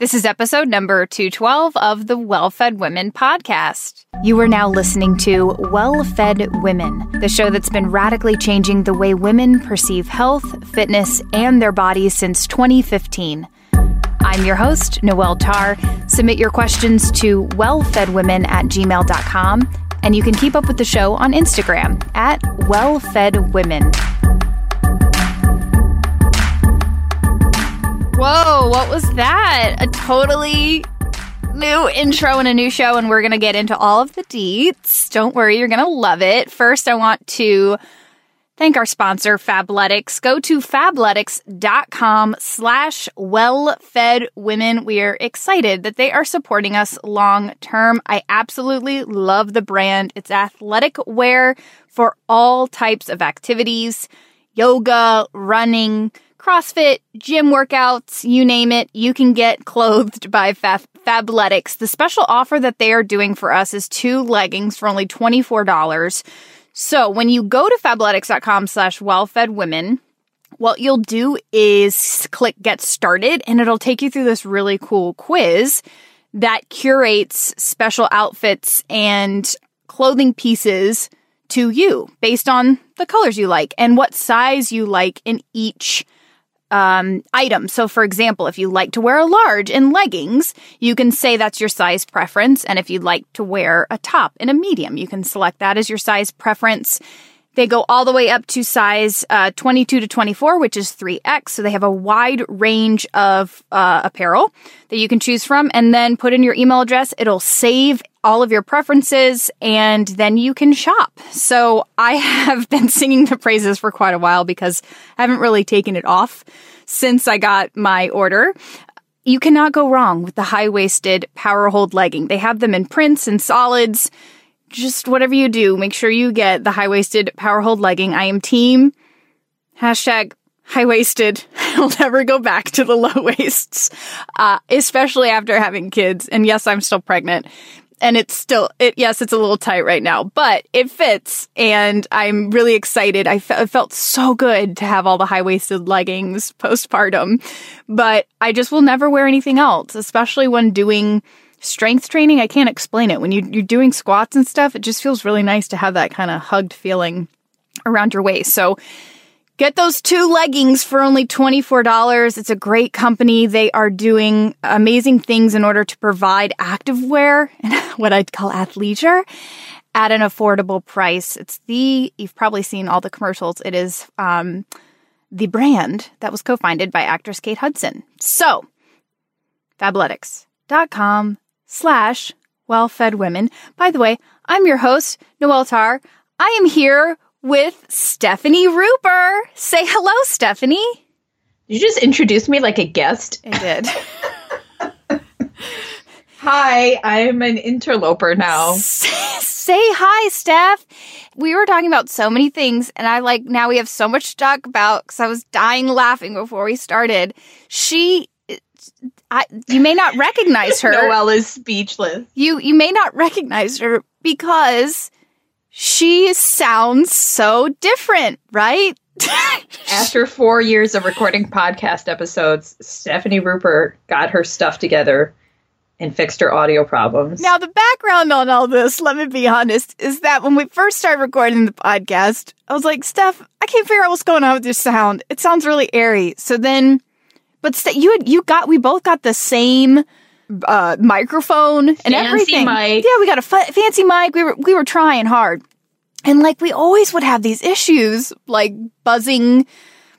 This is episode number 212 of the Well Fed Women podcast. You are now listening to Well Fed Women, the show that's been radically changing the way women perceive health, fitness, and their bodies since 2015. I'm your host, Noelle Tarr. Submit your questions to wellfedwomen at gmail.com, and you can keep up with the show on Instagram at wellfedwomen. Whoa, what was that? A totally new intro and a new show, and we're going to get into all of the deets. Don't worry, you're going to love it. First, I want to thank our sponsor, Fabletics. Go to fabletics.com slash well-fed women. We are excited that they are supporting us long term. I absolutely love the brand. It's athletic wear for all types of activities, yoga, running, CrossFit, gym workouts, you name it, you can get clothed by Fab- Fabletics. The special offer that they are doing for us is two leggings for only $24. So when you go to fabletics.com slash wellfedwomen, what you'll do is click get started and it'll take you through this really cool quiz that curates special outfits and clothing pieces to you based on the colors you like and what size you like in each um, item. So, for example, if you like to wear a large in leggings, you can say that's your size preference. And if you'd like to wear a top in a medium, you can select that as your size preference. They go all the way up to size uh, 22 to 24, which is 3X. So they have a wide range of uh, apparel that you can choose from. And then put in your email address. It'll save all of your preferences and then you can shop. So I have been singing the praises for quite a while because I haven't really taken it off since I got my order. You cannot go wrong with the high waisted power hold legging. They have them in prints and solids just whatever you do, make sure you get the high waisted power hold legging. I am team hashtag high waisted. I'll never go back to the low waists, uh, especially after having kids. And yes, I'm still pregnant. And it's still, it, yes, it's a little tight right now, but it fits. And I'm really excited. I fe- felt so good to have all the high waisted leggings postpartum, but I just will never wear anything else, especially when doing strength training, I can't explain it. When you, you're doing squats and stuff, it just feels really nice to have that kind of hugged feeling around your waist. So get those two leggings for only $24. It's a great company. They are doing amazing things in order to provide activewear and what I'd call athleisure at an affordable price. It's the, you've probably seen all the commercials. It is, um, the brand that was co-founded by actress Kate Hudson. So, fabletics.com slash well-fed women. By the way, I'm your host, Noelle Tarr. I am here with Stephanie Ruper. Say hello, Stephanie. You just introduced me like a guest? I did. hi, I'm an interloper now. Say hi, Steph. We were talking about so many things, and I like now we have so much to talk about because I was dying laughing before we started. She I, you may not recognize her. Noelle is speechless. You you may not recognize her because she sounds so different, right? After four years of recording podcast episodes, Stephanie Ruper got her stuff together and fixed her audio problems. Now, the background on all this, let me be honest, is that when we first started recording the podcast, I was like, Steph, I can't figure out what's going on with your sound. It sounds really airy. So then but st- you had, you got we both got the same uh, microphone and fancy everything. Mic. Yeah, we got a f- fancy mic. We were we were trying hard, and like we always would have these issues, like buzzing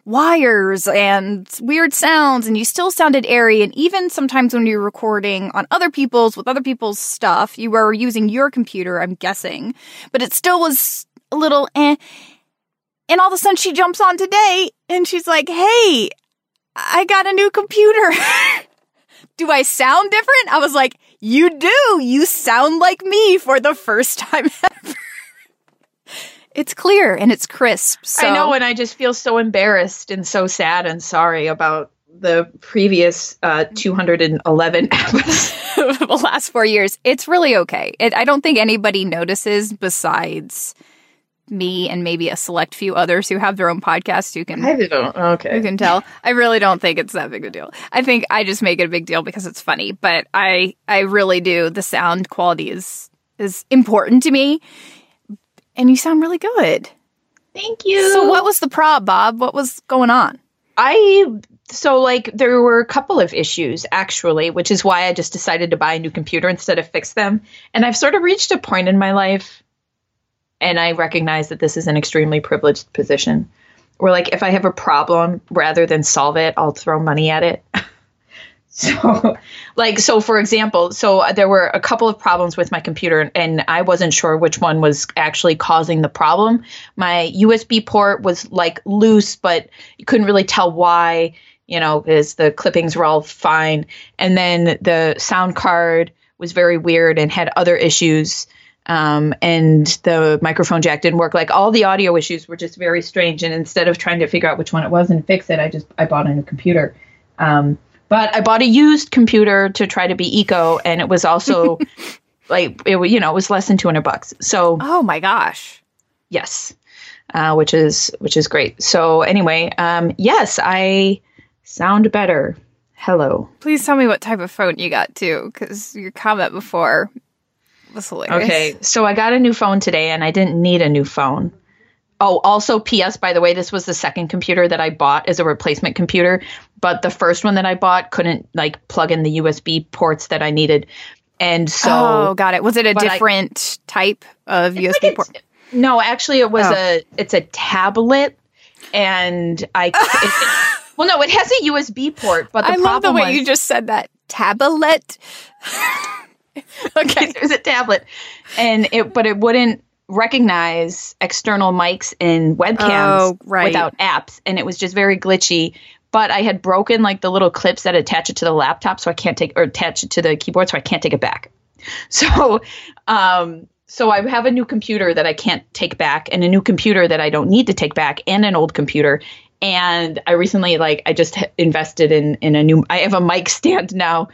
wires and weird sounds, and you still sounded airy. And even sometimes when you're recording on other people's with other people's stuff, you were using your computer. I'm guessing, but it still was a little eh. And all of a sudden, she jumps on today, and she's like, "Hey." I got a new computer. do I sound different? I was like, you do. You sound like me for the first time ever. it's clear and it's crisp. So. I know, and I just feel so embarrassed and so sad and sorry about the previous uh, 211 episodes. Of the last four years. It's really okay. It, I don't think anybody notices besides me and maybe a select few others who have their own podcasts who can I don't. Okay. you can tell. I really don't think it's that big a deal. I think I just make it a big deal because it's funny, but I I really do. The sound quality is is important to me. And you sound really good. Thank you. So what was the prob, Bob? What was going on? I so like there were a couple of issues actually, which is why I just decided to buy a new computer instead of fix them. And I've sort of reached a point in my life and I recognize that this is an extremely privileged position where like if I have a problem rather than solve it, I'll throw money at it. so like so for example, so there were a couple of problems with my computer and I wasn't sure which one was actually causing the problem. My USB port was like loose, but you couldn't really tell why you know, because the clippings were all fine. And then the sound card was very weird and had other issues. Um, and the microphone jack didn't work. Like all the audio issues were just very strange. And instead of trying to figure out which one it was and fix it, I just I bought a new computer. Um, but I bought a used computer to try to be eco, and it was also like it you know it was less than two hundred bucks. So oh my gosh, yes, uh, which is which is great. So anyway, um, yes, I sound better. Hello. Please tell me what type of phone you got too, because your comment before was hilarious. Okay, so I got a new phone today, and I didn't need a new phone. Oh, also, P.S. By the way, this was the second computer that I bought as a replacement computer, but the first one that I bought couldn't like plug in the USB ports that I needed, and so oh, got it. Was it a different I, type of USB like port? No, actually, it was oh. a it's a tablet, and I. it, well, no, it has a USB port, but the I love the way was, you just said that tablet. okay, was a tablet, and it but it wouldn't recognize external mics and webcams oh, right. without apps, and it was just very glitchy. But I had broken like the little clips that attach it to the laptop, so I can't take or attach it to the keyboard, so I can't take it back. So, um, so I have a new computer that I can't take back, and a new computer that I don't need to take back, and an old computer, and I recently like I just invested in in a new I have a mic stand now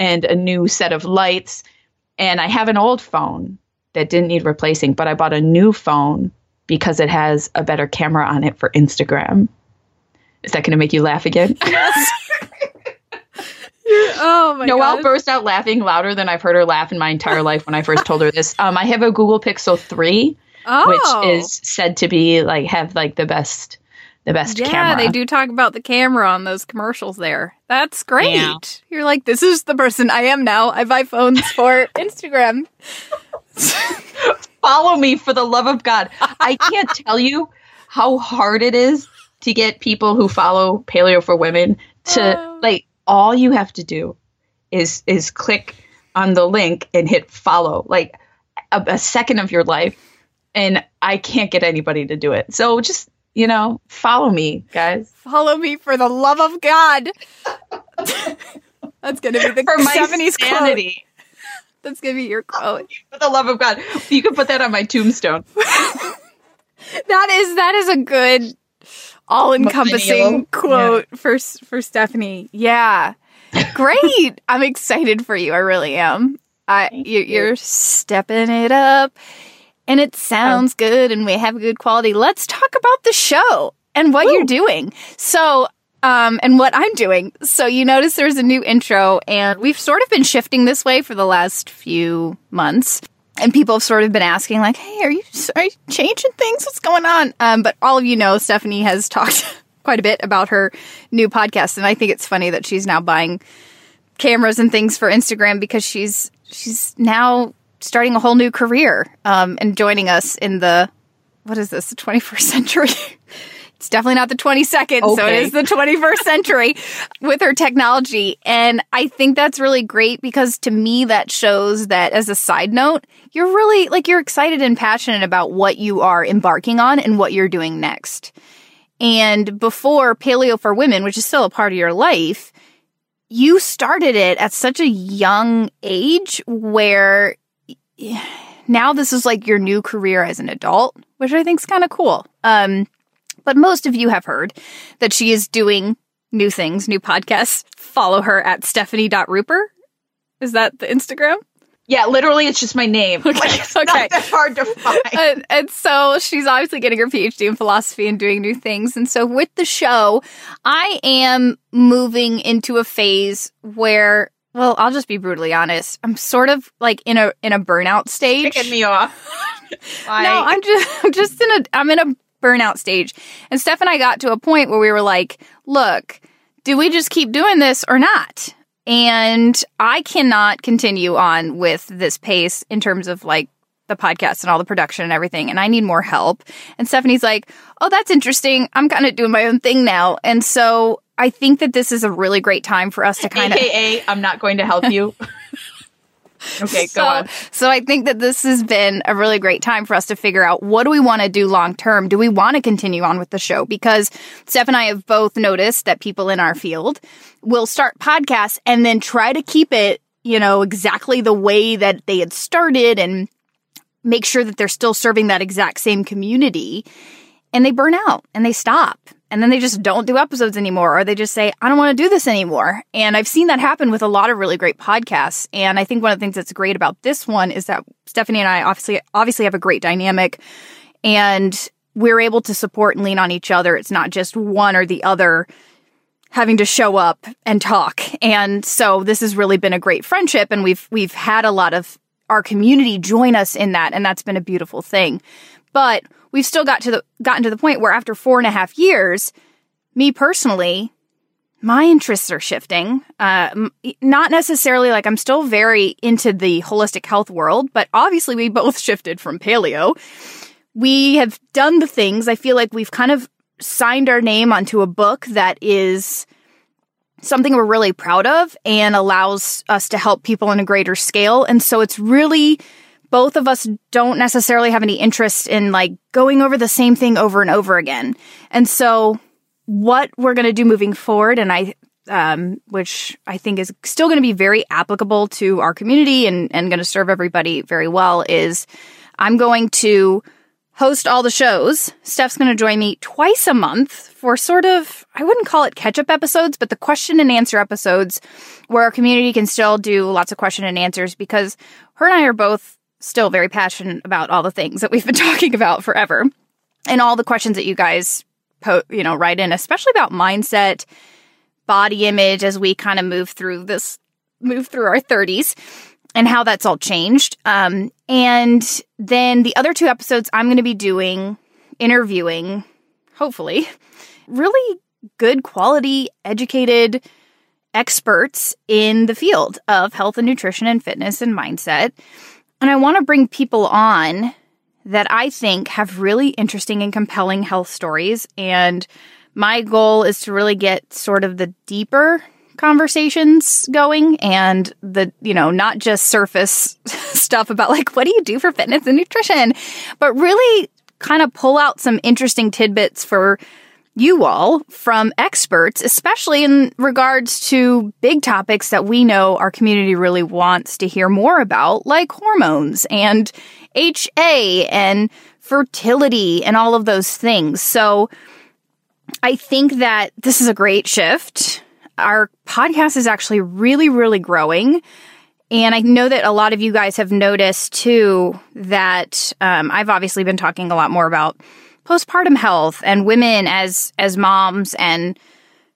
and a new set of lights and I have an old phone that didn't need replacing but I bought a new phone because it has a better camera on it for Instagram. Is that going to make you laugh again? Yes. oh my Noelle gosh. burst out laughing louder than I've heard her laugh in my entire life when I first told her this. Um, I have a Google Pixel 3 oh. which is said to be like have like the best the best camera. yeah, camera. they do talk about the camera on those commercials there. That's great. Yeah. You're like, this is the person I am now. I buy phones for Instagram. Follow me for the love of God. I can't tell you how hard it is to get people who follow Paleo for Women to Oh. like all you have to do is is click on the link and hit follow like a, a second of your life and I can't get anybody to do it. So just you know, follow me, guys. Follow me for the love of God. That's going to be the For my 70s quote. That's going to be your quote. For the love of God. You can put that on my tombstone. That is that is a good all-encompassing quote for for Stephanie. Yeah. Great. I'm excited for you. I really am. I you. you're stepping it up and it sounds good and we have good quality. Let's talk about the show and what Woo. you're doing. So um, and what I'm doing. So you notice there's a new intro, and we've sort of been shifting this way for the last few months. And people have sort of been asking, like, "Hey, are you are you changing things? What's going on?" Um, but all of you know, Stephanie has talked quite a bit about her new podcast, and I think it's funny that she's now buying cameras and things for Instagram because she's she's now starting a whole new career um, and joining us in the what is this the 21st century? It's definitely not the 22nd so it is the 21st century with her technology. And i think that's really great because to me that shows that as a side note you're really like you're excited and passionate about what you are embarking on and what you're doing next. And before paleo for women which is still a part of your life you started it at such a young age where now this is like your new career as an adult, which I think is kind of cool. Um, but most of you have heard that she is doing new things, new podcasts. Follow her at stephanie.ruper. Is that the Instagram? Yeah, literally, it's just my name. Okay, like, it's okay. not that hard to find. And, and, so she's obviously getting her PhD in philosophy and doing new things. And so with the show, I am moving into a phase where, well, I'll just be brutally honest. I'm sort of like in a in a burnout stage. Kicking me off. no, I'm just I'm just in a I'm in a burnout stage. And Steph and I got to a point where we were like, look, do we just keep doing this or not? And I cannot continue on with this pace in terms of like the podcast and all the production and everything. And I need more help. And Stephanie's like, oh, that's interesting. I'm kind of doing my own thing now. And so I think that this is a really great time for us to kind of. AKA, I'm not going to help you. Okay, so, go on. So I think that this has been a really great time for us to figure out what do we want to do long term? Do we want to continue on with the show? Because Steph and I have both noticed that people in our field will start podcasts and then try to keep it, you know, exactly the way that they had started and make sure that they're still serving that exact same community. And they burn out and they stop and then they just don't do episodes anymore or they just say i don't want to do this anymore. And i've seen that happen with a lot of really great podcasts. And i think one of the things that's great about this one is that stephanie and i obviously obviously have a great dynamic and we're able to support and lean on each other. It's not just one or the other having to show up and talk. And so this has really been a great friendship and we've we've had a lot of our community join us in that and that's been a beautiful thing. But we've still got to the gotten to the point where after four and a half years, me personally, my interests are shifting. Uh, not necessarily like I'm still very into the holistic health world, but obviously we both shifted from paleo. We have done the things. I feel like we've kind of signed our name onto a book that is something we're really proud of and allows us to help people on a greater scale. And so it's really both of us don't necessarily have any interest in like going over the same thing over and over again. And so what we're going to do moving forward and I um, which I think is still going to be very applicable to our community and, and going to serve everybody very well is I'm going to host all the shows. Steph's going to join me twice a month for sort of, I wouldn't call it catch up episodes, but the question and answer episodes where our community can still do lots of question and answers because her and I are both still very passionate about all the things that we've been talking about forever. And all the questions that you guys po- you know write in especially about mindset body image as we kind of move through this move through our 30s and how that's all changed. Um, and then the other two episodes i'm going to be doing interviewing hopefully really good quality educated experts in the field of health and nutrition and fitness and mindset and I want to bring people on that I think have really interesting and compelling health stories. And my goal is to really get sort of the deeper conversations going and the, you know, not just surface stuff about like, what do you do for fitness and nutrition, but really kind of pull out some interesting tidbits for you all from experts, especially in regards to big topics that we know our community really wants to hear more about, like hormones and HA and fertility and all of those things. So I think that this is a great shift. Our podcast is actually really, really growing. And I know that a lot of you guys have noticed too that um, I've obviously been talking a lot more about postpartum health and women as as moms and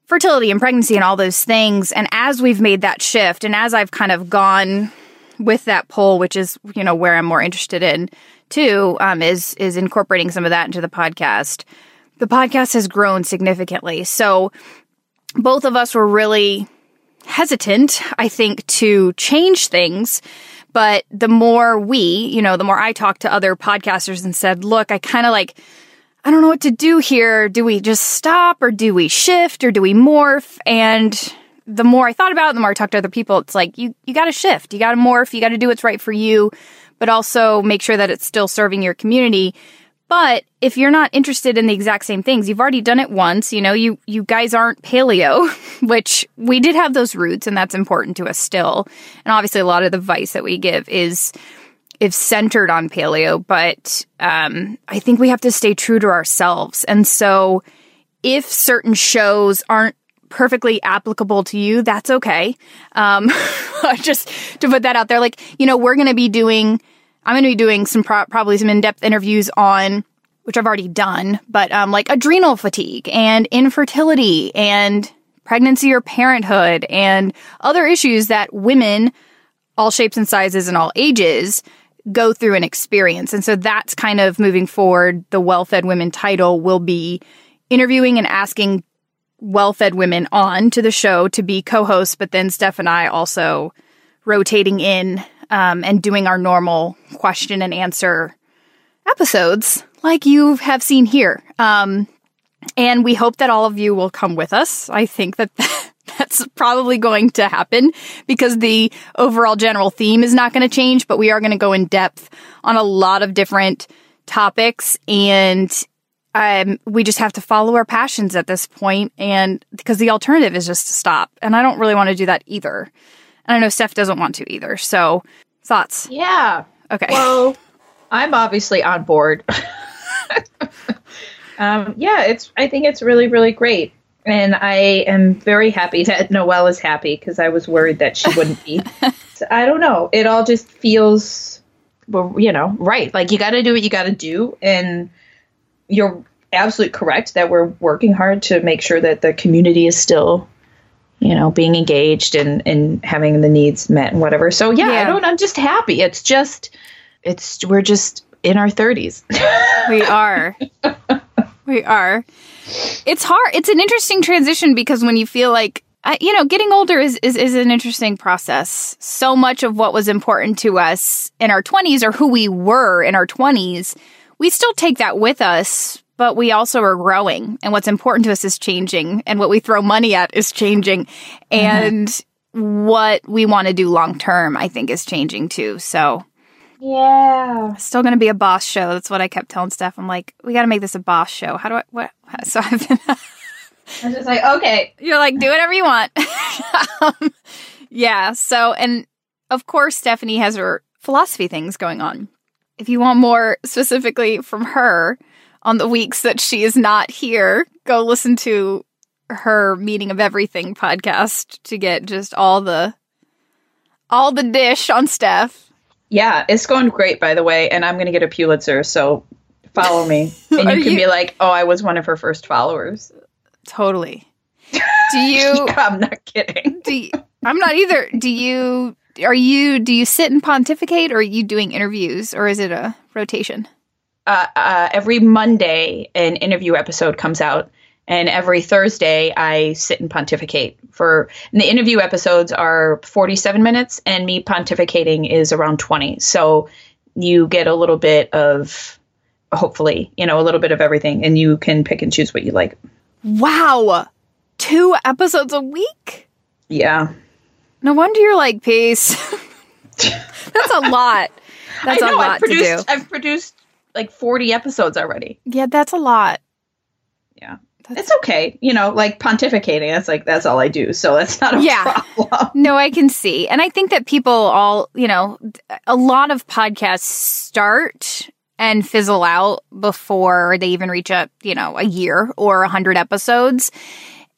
fertility and pregnancy and all those things. And as we've made that shift and as I've kind of gone with that poll, which is, you know, where I'm more interested in too, um, is is incorporating some of that into the podcast. The podcast has grown significantly. So both of us were really hesitant, I think, to change things. But the more we, you know, the more I talked to other podcasters and said, look, I kind of like I don't know what to do here. Do we just stop or do we shift or do we morph? And the more I thought about it, the more I talked to other people, it's like you you got to shift, you got to morph, you got to do what's right for you, but also make sure that it's still serving your community. But if you're not interested in the exact same things, you've already done it once, you know, you you guys aren't paleo, which we did have those roots and that's important to us still. And obviously a lot of the advice that we give is is centered on paleo, but um, I think we have to stay true to ourselves. And so, if certain shows aren't perfectly applicable to you, that's okay. Um, just to put that out there, like, you know, we're going to be doing, I'm going to be doing some pro- probably some in depth interviews on, which I've already done, but um, like adrenal fatigue and infertility and pregnancy or parenthood and other issues that women, all shapes and sizes and all ages, go through an experience. And so that's kind of moving forward. The Well Fed Women title will be interviewing and asking well fed women on to the show to be co hosts, but then Steph and I also rotating in um, and doing our normal question and answer episodes like you have seen here. Um, and we hope that all of you will come with us. I think that that's probably going to happen because the overall general theme is not going to change, but we are going to go in depth on a lot of different topics and um, we just have to follow our passions at this point and because the alternative is just to stop and i don't really want to do that either and i know steph doesn't want to either so thoughts Yeah. okay Well, I'm obviously on board. um, yeah, it's. I think it's really, really great, and I am very happy that Noelle is happy because I was worried that she wouldn't be. So, I don't know. It all just feels, well, you know, right. Like you got to do what you got to do, and you're absolutely correct that we're working hard to make sure that the community is still you know being engaged and and having the needs met and whatever so yeah, Yeah. i don't i'm just happy it's just it's we're just in our 30s we are we are. It's hard it's an interesting transition because when you feel like I, you know getting older is, is is an interesting process. So much of what was important to us in our 20s or who we were in our 20s we still take that with us but we also are growing. And what's important to us is changing and what we throw money at is changing. Mm-hmm. And what we want to do long term i think is changing too. So yeah still going to be a boss show. That's what I kept telling Steph. I'm like, we got to make this a boss show. How do I? What? So I've been. i was just like okay you're like, do whatever you want. um, yeah. So, and of course, Stephanie has her philosophy things going on. If you want more specifically from her on the weeks that she is not here, go listen to her meaning of everything podcast to get just all the all the dish on Steph. Yeah it's going great by the way and i'm gonna get a pulitzer so follow me and you can you- be like oh i was one of her first followers Totally. Do you i'm not kidding do you, I'm not either. Do you are you do you sit and pontificate or are you doing interviews or is it a rotation? uh, uh, every Monday, an interview episode comes out, and every Thursday, I sit and pontificate. For and the interview episodes are forty-seven minutes, and me pontificating is around twenty. So you get a little bit of, hopefully, you know, a little bit of everything, and you can pick and choose what you like. Wow. Two episodes a week? Yeah, No wonder you're like peace. That's a lot. That's know. a lot I've produced. to do. I've produced like forty episodes already. Yeah, that's a lot. Yeah. That's- It's okay, you know, like pontificating. That's like that's all I do, so that's not a Yeah. problem. No, I can see. And I think that people all, you know, a lot of podcasts start and fizzle out before they even reach a, you know, a year or a hundred episodes.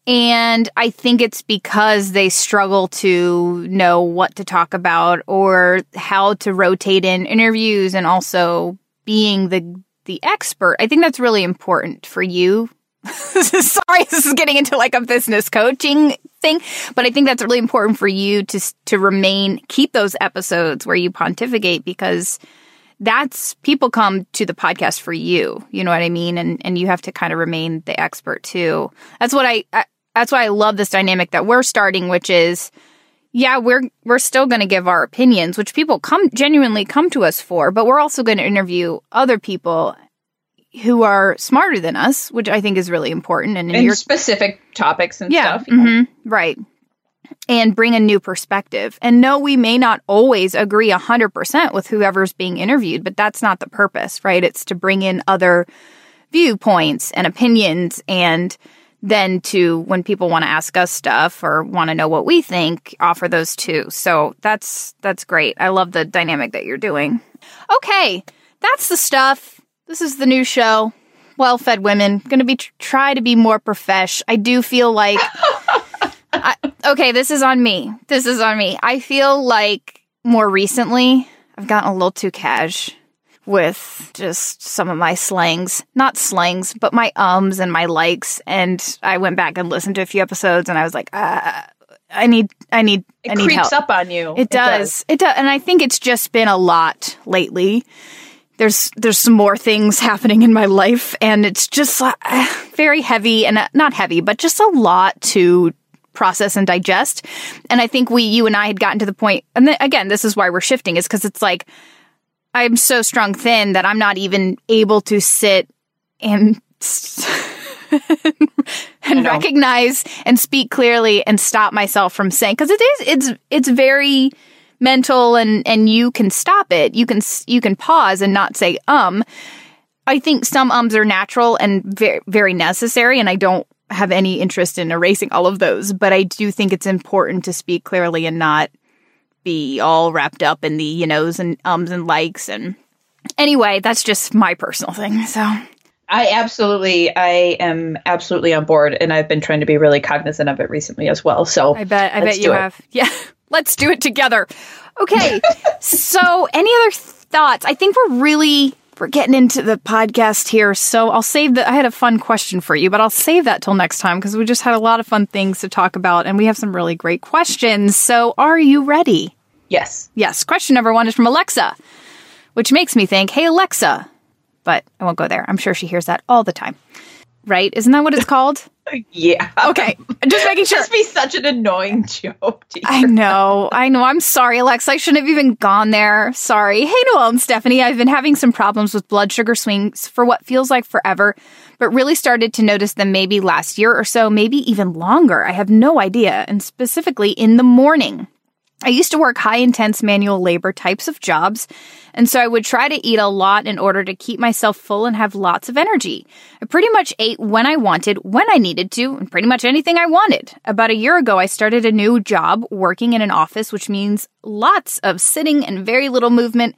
And I think it's because they struggle to know what to talk about or how to rotate in interviews and also being the the expert. I think that's really important for you. Sorry, this is getting into like a business coaching thing, but I think that's really important for you to to remain keep those episodes where you pontificate because that's people come to the podcast for you. You know what I mean? And and you have to kind of remain the expert too. That's what I, I that's why I love this dynamic that we're starting, which is yeah, we're we're still going to give our opinions, which people come genuinely come to us for, but we're also going to interview other people who are smarter than us, which I think is really important. And in And your specific topics and yeah, stuff. mhm, right. And bring a new perspective. And no, we may not always agree 100% with whoever's being interviewed, but that's not the purpose, right? It's to bring in other viewpoints and opinions and then to when people want to ask us stuff or want to know what we think offer those too so that's that's great i love the dynamic that you're doing okay that's the stuff this is the new show well fed women gonna be try to be more profesh i do feel like I, okay, this is on me. This is on me. I feel like more recently I've gotten a little too cash with just some of my slangs. Not slangs, but my ums and my likes. And I went back and listened to a few episodes and I was like, uh, I need, I need, It I need creeps help. up on you. It does. It does. And I think it's just been a lot lately. There's there's some more things happening in my life and it's just uh, very heavy and uh, not heavy, but just a lot to process and digest. And I think we you and I had gotten to the point and then, again, this is why we're shifting is cuz it's like I'm so strung thin that I'm not even able to sit and and recognize and speak clearly and stop myself from saying because it is it's it's very mental and and you can stop it you can you can pause and not say um i think some ums are natural and very very necessary and i don't have any interest in erasing all of those but i do think it's important to speak clearly and not be all wrapped up in the you knows and ums and likes and anyway that's just my personal thing so I absolutely, I am absolutely on board, and I've been trying to be really cognizant of it recently as well. So I bet. I bet you it. have. Yeah. Let's do it together. Okay. so, any other thoughts? I think we're really we're getting into the podcast here. So, I'll save that. I had a fun question for you, but I'll save that till next time because we just had a lot of fun things to talk about, and we have some really great questions. So, are you ready? yes, Yes. Question number one is from Alexa, which makes me think, "Hey Alexa," but I won't go there. I'm sure she hears that all the time. Right? Isn't that what it's called? Yeah, Okay. Just making sure. Just be such an annoying joke. I know, I know. I'm sorry, Alexa. I shouldn't have even gone there. Sorry. Hey, Noelle and Stephanie. I've been having some problems with blood sugar swings for what feels like forever, but really started to notice them maybe last year or so, maybe even longer. I have no idea, and specifically in the morning. I used to work high intense manual labor types of jobs, and so I would try to eat a lot in order to keep myself full and have lots of energy. I pretty much ate when I wanted, when I needed to, and pretty much anything I wanted. About a year ago, I started a new job working in an office, which means lots of sitting and very little movement.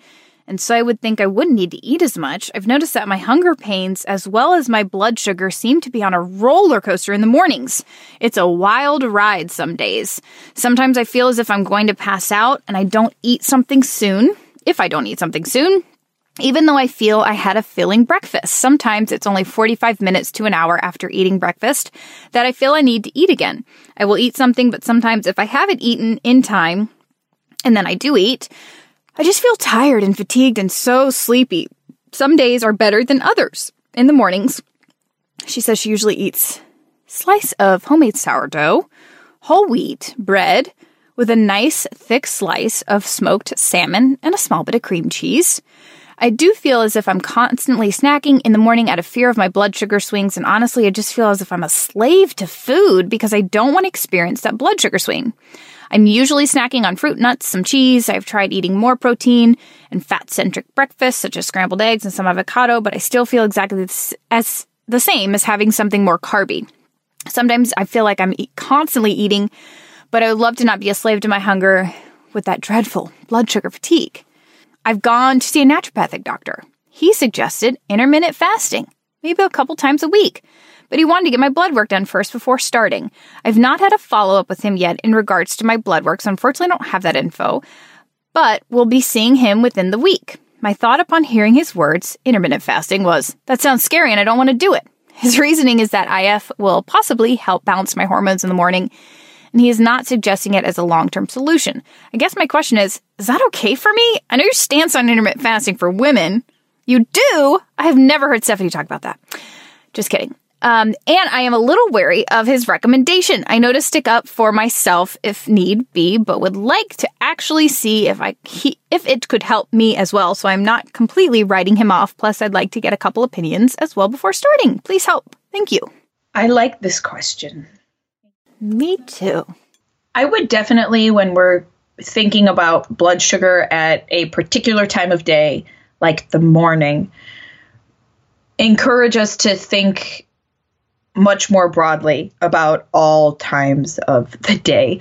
And so I would think I wouldn't need to eat as much. I've noticed that my hunger pains, as well as my blood sugar, seem to be on a roller coaster in the mornings. It's a wild ride some days. Sometimes I feel as if I'm going to pass out and I don't eat something soon. If I don't eat something soon, even though I feel I had a filling breakfast. Sometimes it's only 45 minutes to an hour after eating breakfast that I feel I need to eat again. I will eat something, but sometimes if I haven't eaten in time and then I do eat, I just feel tired and fatigued and so sleepy. Some days are better than others. In the mornings, she says she usually eats slice of homemade sourdough, whole wheat bread with a nice thick slice of smoked salmon and a small bit of cream cheese. I do feel as if I'm constantly snacking in the morning out of fear of my blood sugar swings, and honestly, I just feel as if I'm a slave to food because I don't want to experience that blood sugar swing. I'm usually snacking on fruit, nuts, some cheese. I've tried eating more protein and fat centric breakfasts, such as scrambled eggs and some avocado, but I still feel exactly as the same as having something more carby. Sometimes I feel like I'm constantly eating, but I would love to not be a slave to my hunger with that dreadful blood sugar fatigue. I've gone to see a naturopathic doctor. He suggested intermittent fasting, maybe a couple times a week, but he wanted to get my blood work done first before starting. I've not had a follow up with him yet in regards to my blood work, so unfortunately I don't have that info, but we'll be seeing him within the week. My thought upon hearing his words, intermittent fasting, was that sounds scary and I don't want to do it. His reasoning is that IF will possibly help balance my hormones in the morning, and he is not suggesting it as a long term solution. I guess my question is is that okay for me? I know your stance on intermittent fasting for women. You do? I have never heard Stephanie talk about that. Just kidding. Um, and I am a little wary of his recommendation. I know to stick up for myself if need be, but would like to actually see if I he, if it could help me as well. So I'm not completely writing him off. Plus, I'd like to get a couple opinions as well before starting. Please help. Thank you. I like this question. Me too. I would definitely, when we're thinking about blood sugar at a particular time of day, like the morning, encourage us to think much more broadly about all times of the day.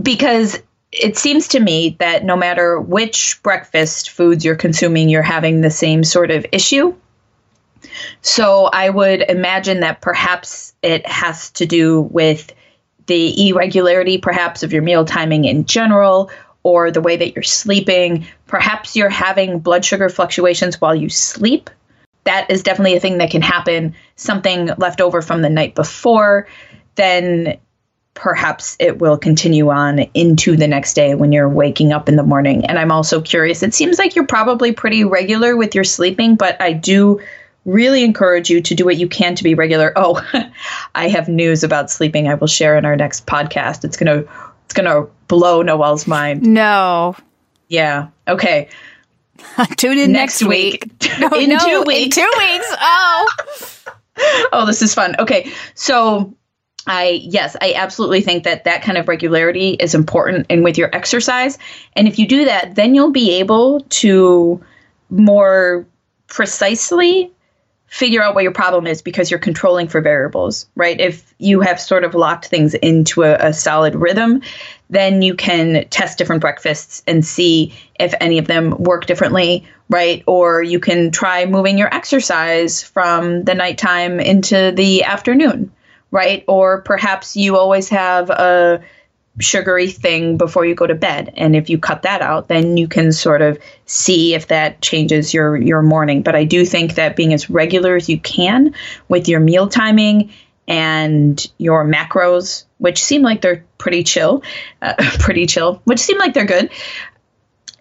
Because it seems to me that no matter which breakfast foods you're consuming, you're having the same sort of issue. So I would imagine that perhaps it has to do with the irregularity perhaps of your meal timing in general or the way that you're sleeping. Perhaps you're having blood sugar fluctuations while you sleep. That is definitely a thing that can happen. Something left over from the night before, then perhaps it will continue on into the next day when you're waking up in the morning. And I'm also curious, it seems like you're probably pretty regular with your sleeping, but I do really encourage you to do what you can to be regular. Oh, I have news about sleeping I will share in our next podcast. It's going to it's going to blow Noelle's mind. No. Yeah. Okay. Tune in next, next week. week. No, in no, two weeks. In two weeks. Oh. oh, this is fun. Okay. So I yes, I absolutely think that that kind of regularity is important and with your exercise. And if you do that, then you'll be able to more precisely figure out what your problem is because you're controlling for variables, right? If you have sort of locked things into a, a, solid rhythm, then you can test different breakfasts and see if any of them work differently, right? Or you can try moving your exercise from the nighttime into the afternoon, right? Or perhaps you always have a sugary thing before you go to bed. And if you cut that out then you can sort of see if that changes your your morning. But i do think that being as regular as you can with your meal timing and your macros which seem like they're pretty chill uh, pretty chill which seem like they're good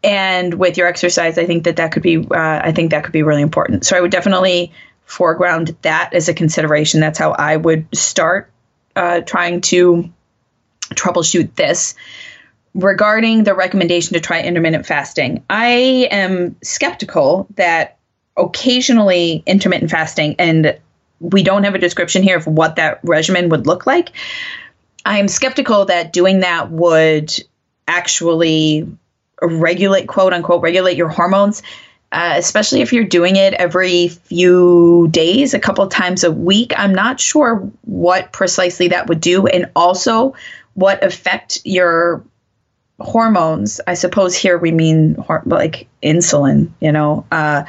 and with your exercise i think that that could be uh, i think that could be really important. So i would definitely foreground that as a consideration. That's how i would start uh, trying to troubleshoot this regarding the recommendation to try intermittent fasting. I am skeptical that occasionally intermittent fasting, and we don't have a description here of what that regimen would look like. I'm skeptical that doing that would actually regulate, quote unquote, regulate your hormones. Uh, especially if you're doing it every few days, a couple times a week. I'm not sure what precisely that would do. And also, what affect your hormones. I suppose here we mean like insulin, you know. Uh,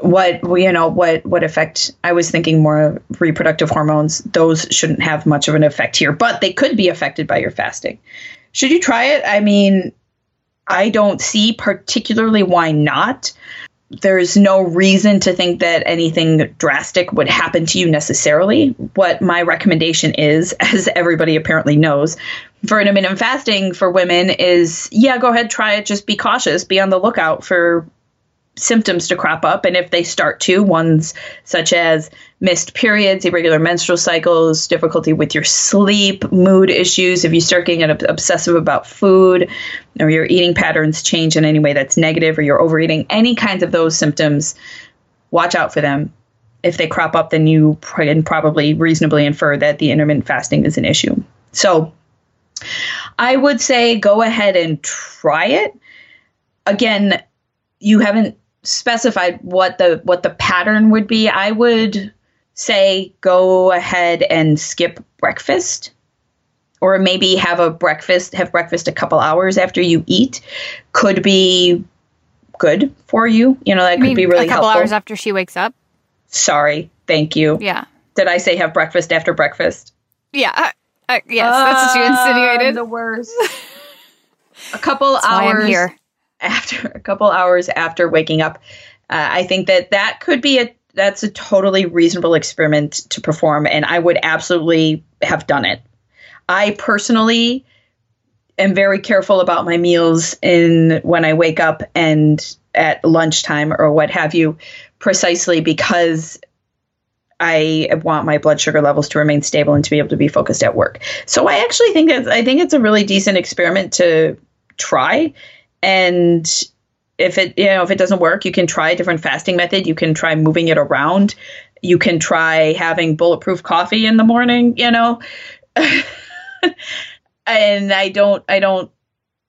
what you know what what affect i was thinking more reproductive hormones those shouldn't have much of an effect here but they could be affected by your fasting should you try it i mean i don't see particularly why not there's no reason to think that anything drastic would happen to you necessarily. What my recommendation is, as everybody apparently knows, for intermittent fasting for women is yeah, go ahead, try it. Just be cautious, be on the lookout for symptoms to crop up. And if they start to, ones such as missed periods, irregular menstrual cycles, difficulty with your sleep, mood issues, if you start getting obsessive about food, or your eating patterns change in any way that's negative, or you're overeating, any kinds of those symptoms, watch out for them. If they crop up, then you can probably reasonably infer that the intermittent fasting is an issue. So I would say go ahead and try it. Again, you haven't specified what the what the pattern would be, I would say go ahead and skip breakfast. Or maybe have a breakfast have breakfast a couple hours after you eat. Could be good for you. You know that could be really helpful. a couple helpful. hours after she wakes up? Sorry. Thank you. Yeah. Did i say have breakfast after breakfast? Yeah. Uh, uh, yes uh, that's what you insinuated. The worst. A couple that's hours here after a couple hours after waking up. Uh, I think that that could be a that's a totally reasonable experiment to perform, and I would absolutely have done it. I personally am very careful about my meals in when I wake up and at lunchtime or what have you, precisely because I want my blood sugar levels to remain stable and to be able to be focused at work. So I actually think that I think it's a really decent experiment to try and if it you know if it doesn't work you can try a different fasting method. You can try moving it around. You can try having bulletproof coffee in the morning you know? And i don't i don't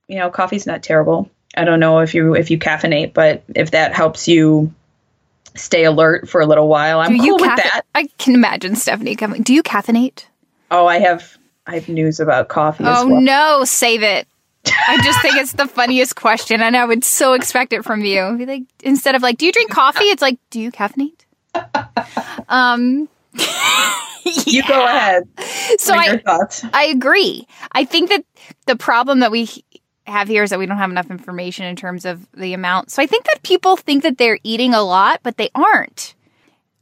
you know coffee's not terrible. I don't know if you if you caffeinate but if that helps you stay alert for a little while i'm cool with that. I can imagine stephanie coming. Do you caffeinate? Oh i have i have news about coffee oh well. no. Save it I just think it's the funniest question, and I would so expect it from you. Be like, instead of like, "Do you drink coffee?" It's like, "Do you caffeinate?" um, You go ahead. So I. I agree. I think that the problem that we have here is that we don't have enough information in terms of the amount. So I think that people think that they're eating a lot, but they aren't.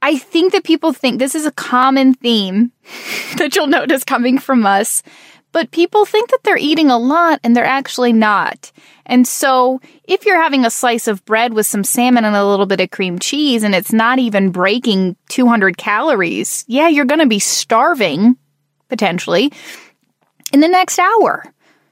I think that people think this is a common theme that you'll notice coming from us, but people think that they're eating a lot and they're actually not. And so if you're having a slice of bread with some salmon and a little bit of cream cheese and it's not even breaking 200 calories, yeah, you're going to be starving potentially in the next hour.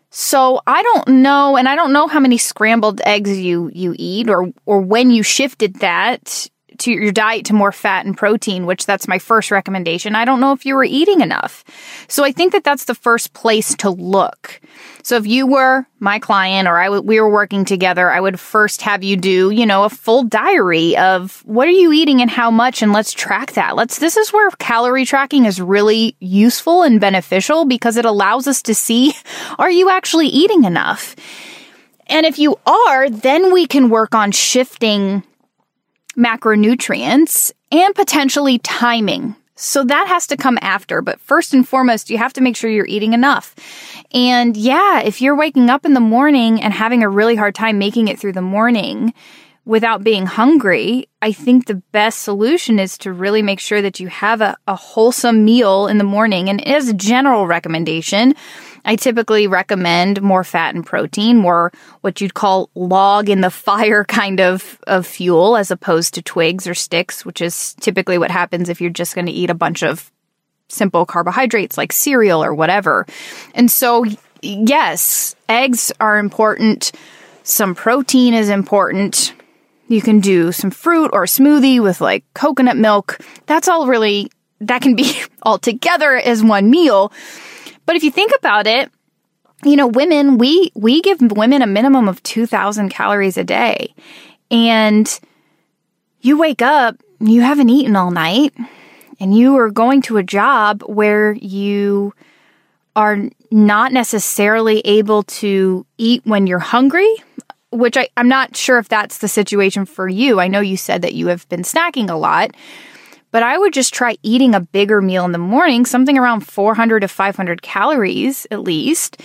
So I don't know, and I don't know how many scrambled eggs you you eat, or or when you shifted that to your diet to more fat and protein, which that's my first recommendation. I don't know if you were eating enough. So I think that that's the first place to look. So if you were my client or I w- we were working together, I would first have you do, you know, a full diary of what are you eating and how much and let's track that. Let's this is where calorie tracking is really useful and beneficial because it allows us to see are you actually eating enough? And if you are, then we can work on shifting macronutrients and potentially timing. So that has to come after. But first and foremost, you have to make sure you're eating enough. And yeah, if you're waking up in the morning and having a really hard time making it through the morning without being hungry, I think the best solution is to really make sure that you have a, a wholesome meal in the morning. And as a general recommendation, I typically recommend more fat and protein, more what you'd call log in the fire kind of, of fuel as opposed to twigs or sticks, which is typically what happens if you're just going to eat a bunch of simple carbohydrates like cereal or whatever. And so, yes, eggs are important. Some protein is important. You can do some fruit or smoothie with like coconut milk. That's all really, that can be all together as one meal. But if you think about it, you know, women, we, we give women a minimum of 2000 calories a day. And you wake up, you haven't eaten all night, and you are going to a job where you are not necessarily able to eat when you're hungry, which I, I'm not sure if that's the situation for you. I know you said that you have been snacking a lot, but I would just try eating a bigger meal in the morning, something around 400 to 500 calories at least.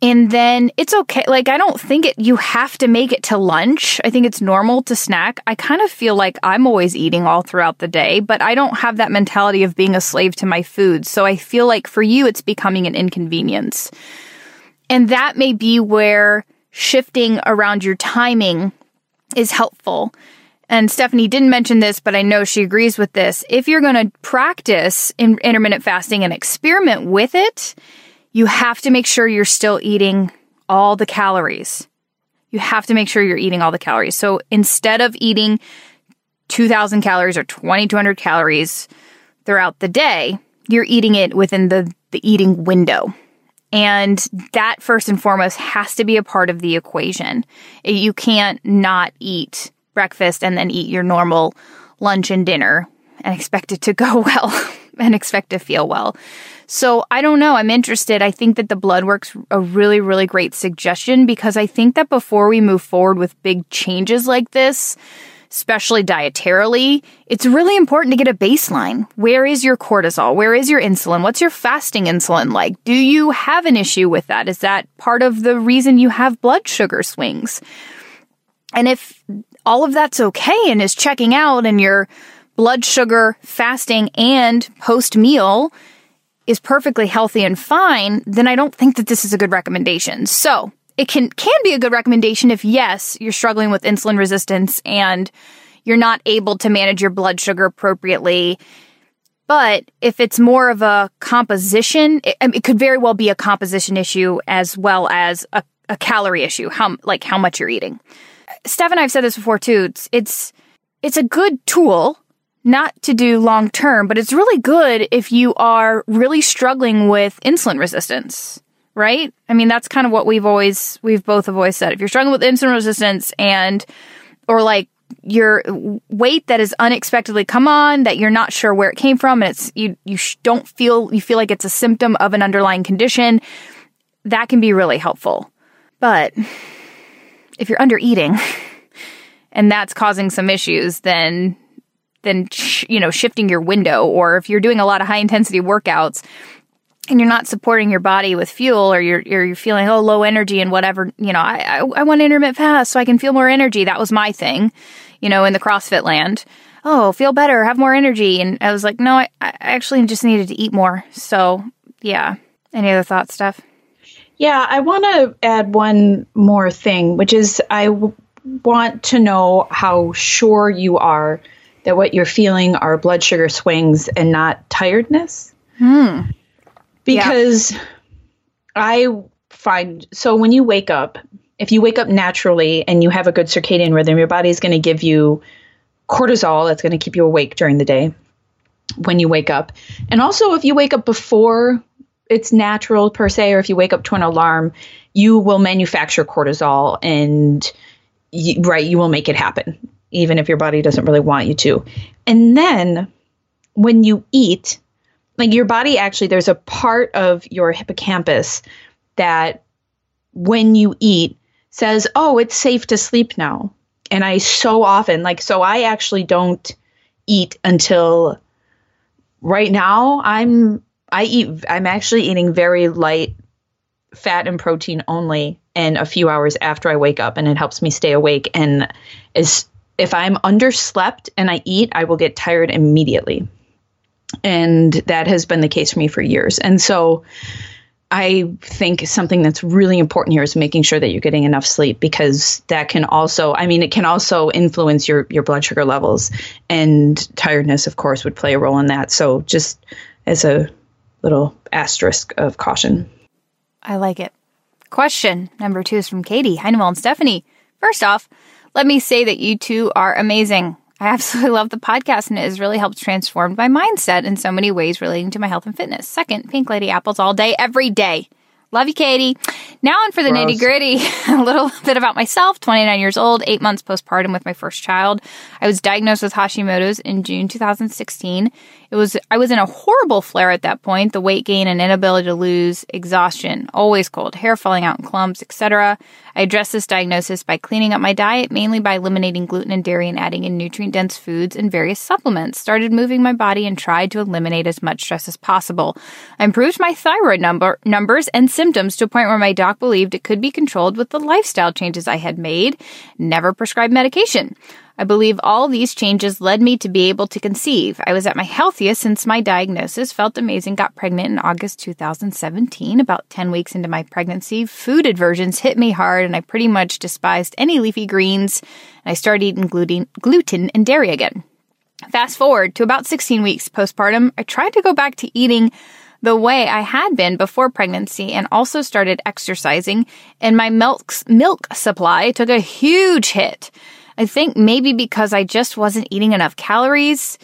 And then it's okay. Like, I don't think it, you have to make it to lunch. I think it's normal to snack. I kind of feel like I'm always eating all throughout the day, but I don't have that mentality of being a slave to my food. So I feel like for you, it's becoming an inconvenience. And that may be where shifting around your timing is helpful. And Stephanie didn't mention this, but I know she agrees with this. If you're going to practice in intermittent fasting and experiment with it, you have to make sure you're still eating all the calories. You have to make sure you're eating all the calories. So instead of eating 2000 calories or 2200 calories throughout the day, you're eating it within the, the eating window. And that first and foremost has to be a part of the equation. You can't not eat breakfast and then eat your normal lunch and dinner and expect it to go well and expect to feel well. So I don't know. I'm interested. I think that the blood work's a really, really great suggestion because I think that before we move forward with big changes like this, especially dietarily, it's really important to get a baseline. Where is your cortisol? Where is your insulin? What's your fasting insulin like? Do you have an issue with that? Is that part of the reason you have blood sugar swings? And if all of that's okay and is checking out and your blood sugar fasting and post meal is perfectly healthy and fine, then I don't think that this is a good recommendation. So it can, can be a good recommendation if yes, you're struggling with insulin resistance and you're not able to manage your blood sugar appropriately. But if it's more of a composition, it, it could very well be a composition issue as well as a, a calorie issue, how, like how much you're eating. Steph and I've said this before too. It's, it's, it's a good tool not to do long term, but it's really good if you are really struggling with insulin resistance, right? I mean, that's kind of what we've always, we've both have always said. If you're struggling with insulin resistance and, or like your weight that has unexpectedly come on that you're not sure where it came from and it's, you, you don't feel, you feel like it's a symptom of an underlying condition, that can be really helpful. But if you're under eating and that's causing some issues, then then you know, shifting your window, or if you're doing a lot of high intensity workouts and you're not supporting your body with fuel or you're, you're, you're feeling, oh, low energy and whatever, you know, I, I, I want intermittent fast so I can feel more energy. That was my thing, you know, in the CrossFit land. Oh, feel better, have more energy. And I was like, no, I, I actually just needed to eat more. So, yeah. Any other thoughts, Steph? Yeah, I want to add one more thing, which is I w- want to know how sure you are that what you're feeling are blood sugar swings and not tiredness. Hmm. Because yeah. I find so when you wake up, if you wake up naturally and you have a good circadian rhythm, your body is going to give you cortisol that's going to keep you awake during the day when you wake up. And also, if you wake up before it's natural per se, or if you wake up to an alarm, you will manufacture cortisol and you, right, you will make it happen, even if your body doesn't really want you to. And then when you eat, like your body actually, there's a part of your hippocampus that when you eat says, oh, it's safe to sleep now. And I so often, like, so I actually don't eat until right now. I'm I eat I'm actually eating very light fat and protein only and a few hours after I wake up and it helps me stay awake and is if I'm underslept and I eat, I will get tired immediately. And that has been the case for me for years. And so I think something that's really important here is making sure that you're getting enough sleep because that can also, I mean, it can also influence your, your blood sugar levels and tiredness, of course, would play a role in that. So just as a little asterisk of caution. I like it. Question number two is from Katie, Hi Noelle, and Stephanie. First off, let me say that you two are amazing. I absolutely love the podcast and it has really helped transform my mindset in so many ways relating to my health and fitness. Second, pink lady apples all day, every day. Love you, Katie. Now on for the nitty gritty. a little bit about myself. 29 years old, eight months postpartum with my first child. I was diagnosed with Hashimoto's in June 2016. It was I was in a horrible flare at that point. The weight gain and inability to lose, exhaustion, always cold, hair falling out in clumps, etc. I addressed this diagnosis by cleaning up my diet, mainly by eliminating gluten and dairy and adding in nutrient dense foods and various supplements. Started moving my body and tried to eliminate as much stress as possible. I improved my thyroid number numbers and symptoms to a point where my doc believed it could be controlled with the lifestyle changes I had made. Never prescribed medication. I believe all these changes led me to be able to conceive. I was at my healthiest since my diagnosis, felt amazing, got pregnant in August 2017. About 10 weeks into my pregnancy, food aversions hit me hard and I pretty much despised any leafy greens. And I started eating gluten, gluten and dairy again. Fast forward to about 16 weeks postpartum, I tried to go back to eating the way I had been before pregnancy and also started exercising and my milk milk supply took a huge hit. I think maybe because I just wasn't eating enough calories.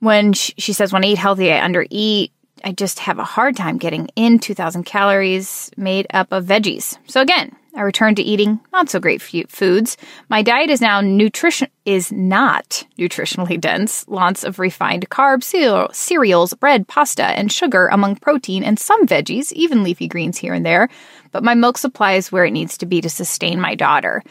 When she, she says, when I eat healthy, I undereat. I just have a hard time getting in 2,000 calories made up of veggies. So again, I returned to eating not so great foods. My diet is now nutrition is not nutritionally dense. Lots of refined carbs, cereals, bread, pasta, and sugar among protein and some veggies, even leafy greens here and there. But my milk supply is where it needs to be to sustain my daughter.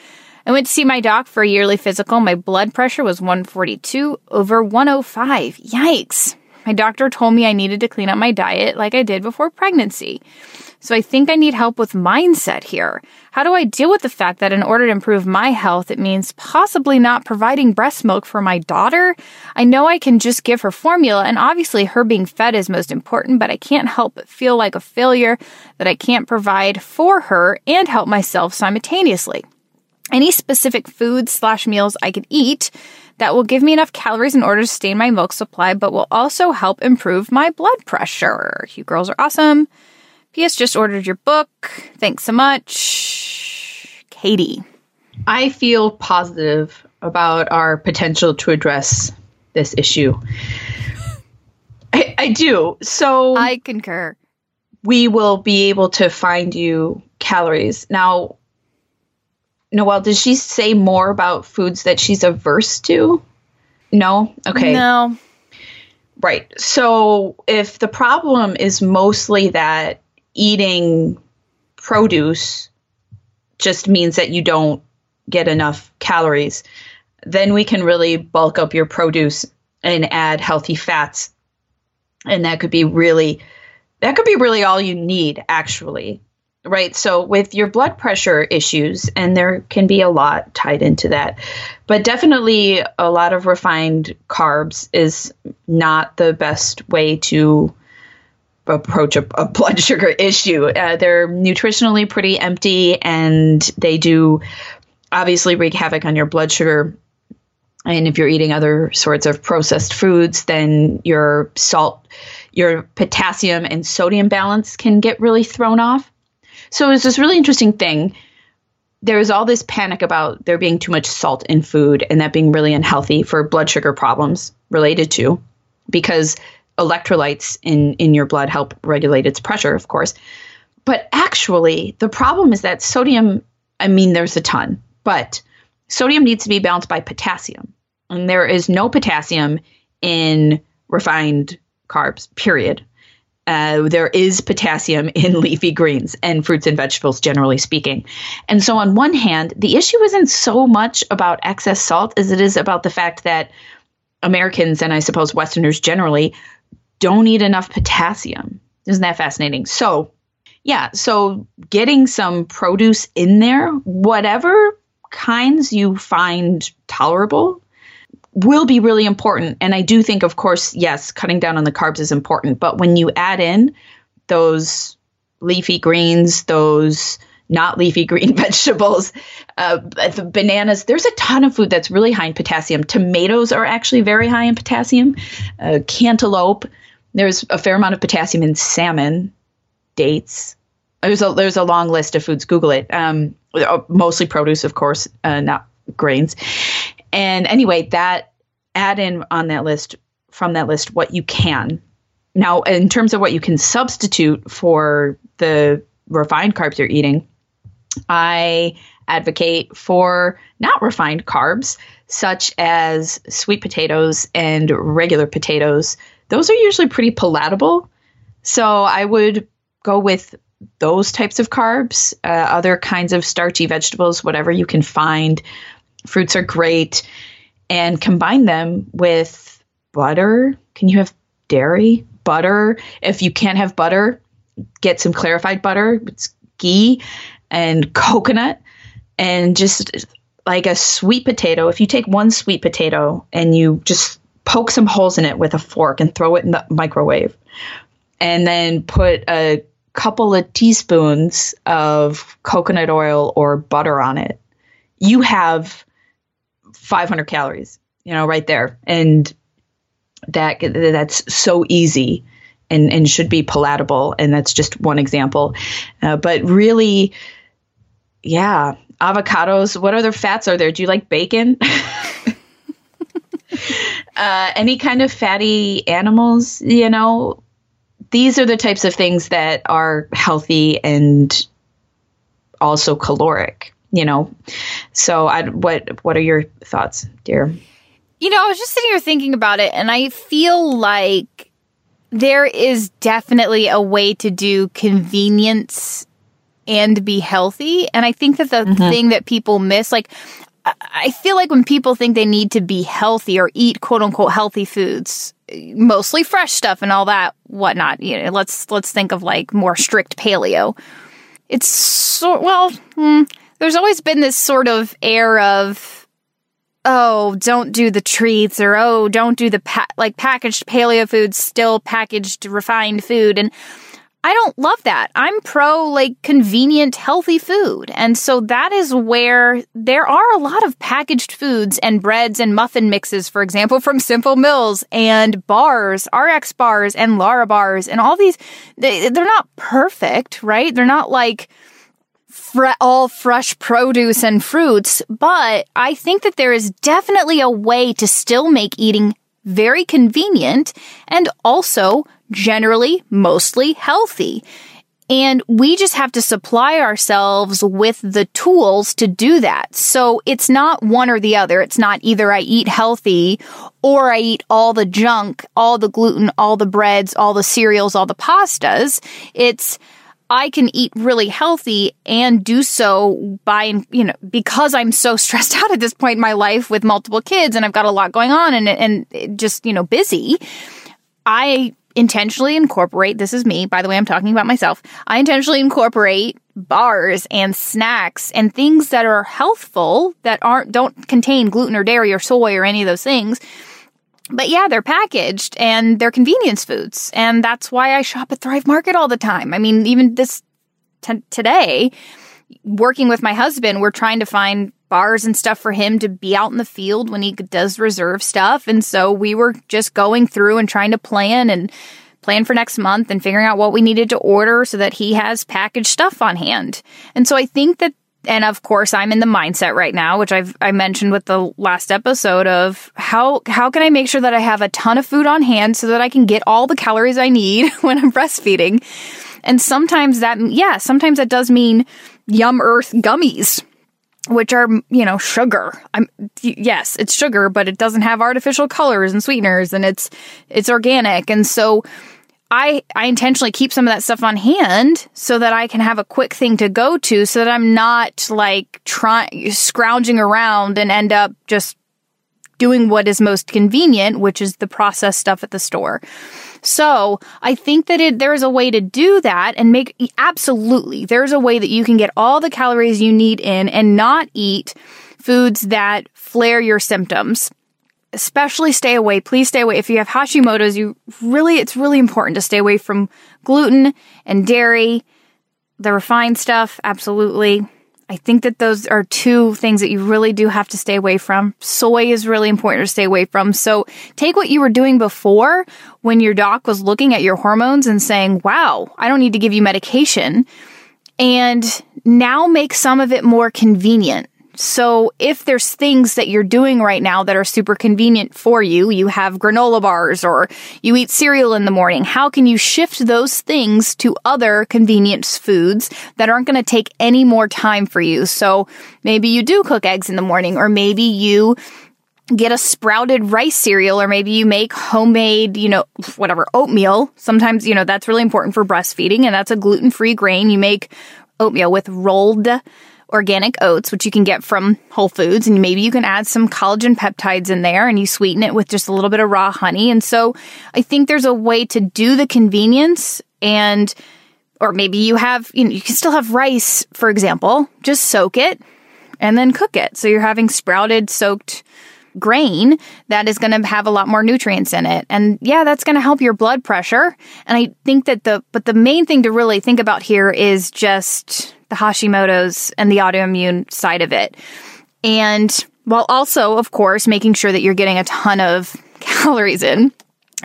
I went to see my doc for a yearly physical. My blood pressure was 142 over 105. Yikes. My doctor told me I needed to clean up my diet like I did before pregnancy. So I think I need help with mindset here. How do I deal with the fact that in order to improve my health, it means possibly not providing breast milk for my daughter? I know I can just give her formula, and obviously her being fed is most important, but I can't help but feel like a failure that I can't provide for her and help myself simultaneously any specific foods slash meals I could eat that will give me enough calories in order to sustain my milk supply, but will also help improve my blood pressure. You girls are awesome. P.S. Just ordered your book. Thanks so much. Katie. I feel positive about our potential to address this issue. I, I do. So I concur. We will be able to find you calories. Now, Noelle, does she say more about foods that she's averse to? No? Okay. No. Right. So if the problem is mostly that eating produce just means that you don't get enough calories, then we can really bulk up your produce and add healthy fats. And that could be really that could be really all you need actually. Right? So with your blood pressure issues and there can be a lot tied into that. But definitely a lot of refined carbs is not the best way to approach a, a blood sugar issue. Uh, they're nutritionally pretty empty and they do obviously wreak havoc on your blood sugar and if you're eating other sorts of processed foods, then your salt, your potassium and sodium balance can get really thrown off. So it's this really interesting thing. There's all this panic about there being too much salt in food and that being really unhealthy for blood sugar problems related to, because electrolytes in, in your blood help regulate its pressure, of course. But actually, the problem is that sodium, I mean, there's a ton, but sodium needs to be balanced by potassium. And there is no potassium in refined carbs, period. Uh, there is potassium in leafy greens and fruits and vegetables, generally speaking. And so, on one hand, the issue isn't so much about excess salt as it is about the fact that Americans and I suppose Westerners generally don't eat enough potassium. Isn't that fascinating? So, yeah, so getting some produce in there, whatever kinds you find tolerable will be really important. And I do think, of course, yes, cutting down on the carbs is important. But when you add in those leafy greens, those not leafy green vegetables, uh, the bananas, there's a ton of food that's really high in potassium. Tomatoes are actually very high in potassium. Uh, cantaloupe, there's a fair amount of potassium in salmon, dates, there's a there's a long list of foods. Google it. Um, mostly produce, of course, uh, not grains. And anyway, that add in on that list from that list what you can. Now, in terms of what you can substitute for the refined carbs you're eating, I advocate for not refined carbs, such as sweet potatoes and regular potatoes. Those are usually pretty palatable. So I would go with those types of carbs, uh, other kinds of starchy vegetables, whatever you can find. Fruits are great. And combine them with butter. Can you have dairy? Butter. If you can't have butter, get some clarified butter. It's ghee and coconut and just like a sweet potato. If you take one sweet potato and you just poke some holes in it with a fork and throw it in the microwave, and then put a couple of teaspoons of coconut oil or butter on it, you have 500 calories, you know, right there. And that that's so easy and, and should be palatable. And that's just one example. Uh, but really, yeah, avocados. What other fats are there? Do you like bacon? uh, any kind of fatty animals, you know, these are the types of things that are healthy and also caloric you know so i what what are your thoughts dear you know i was just sitting here thinking about it and i feel like there is definitely a way to do convenience and be healthy and i think that the mm-hmm. thing that people miss like I feel like when people think they need to be healthy or eat quote unquote healthy foods, mostly fresh stuff and all that whatnot. You know, let's let's think of like more strict paleo. It's so well. Hmm, there's always been this sort of air of, oh, don't do the treats or oh, don't do the pa- like packaged paleo foods, still packaged refined food, and I don't love that. I'm pro like convenient, healthy food. And so that is where there are a lot of packaged foods and breads and muffin mixes, for example, from Simple Mills and bars, RX bars and Larabars and all these. They, they're not perfect, right? They're not like fre- all fresh produce and fruits, but I think that there is definitely a way to still make eating very convenient and also generally mostly healthy. And we just have to supply ourselves with the tools to do that. So it's not one or the other. It's not either I eat healthy or I eat all the junk, all the gluten, all the breads, all the cereals, all the pastas. It's I can eat really healthy and do so by, you know, because I'm so stressed out at this point in my life with multiple kids and I've got a lot going on and, and just, you know, busy. I intentionally incorporate, this is me, by the way, I'm talking about myself. I intentionally incorporate bars and snacks and things that are healthful that aren't, don't contain gluten or dairy or soy or any of those things but yeah, they're packaged and they're convenience foods. And that's why I shop at Thrive Market all the time. I mean, even this t- today, working with my husband, we're trying to find bars and stuff for him to be out in the field when he does reserve stuff. And so we were just going through and trying to plan and plan for next month and figuring out what we needed to order so that he has packaged stuff on hand. And so I think that and of course I'm in the mindset right now, which I've I mentioned with the last episode of how how can I make sure that I have a ton of food on hand so that I can get all the calories I need when I'm breastfeeding. And sometimes that yeah, sometimes that does mean YumEarth gummies, which are, you know, sugar. I'm yes, it's sugar, but it doesn't have artificial colors and sweeteners and it's it's organic. And so I, I intentionally keep some of that stuff on hand so that I can have a quick thing to go to so that I'm not like trying, scrounging around and end up just doing what is most convenient, which is the processed stuff at the store. So I think that it, there is a way to do that and make absolutely there's a way that you can get all the calories you need in and not eat foods that flare your symptoms especially stay away. Please stay away. If you have Hashimoto's, you really, it's really important to stay away from gluten and dairy, the refined stuff. Absolutely. I think that those are two things that you really do have to stay away from. Soy is really important to stay away from. So take what you were doing before when your doc was looking at your hormones and saying, wow, I don't need to give you medication. And now make some of it more convenient. So if there's things that you're doing right now that are super convenient for you, you have granola bars or you eat cereal in the morning, how can you shift those things to other convenience foods that aren't going to take any more time for you? So maybe you do cook eggs in the morning or maybe you get a sprouted rice cereal or maybe you make homemade, you know, whatever, oatmeal. Sometimes, you know, that's really important for breastfeeding and that's a gluten-free grain. You make oatmeal with rolled organic oats, which you can get from Whole Foods, and maybe you can add some collagen peptides in there and you sweeten it with just a little bit of raw honey. And so I think there's a way to do the convenience and or maybe you have, you know, you can still have rice, for example, just soak it and then cook it. So you're having sprouted, soaked grain that is going to have a lot more nutrients in it. And yeah, that's going to help your blood pressure. And I think that the, but the main thing to really think about here is just the Hashimoto's and the autoimmune side of it. And while also, of course, making sure that you're getting a ton of calories in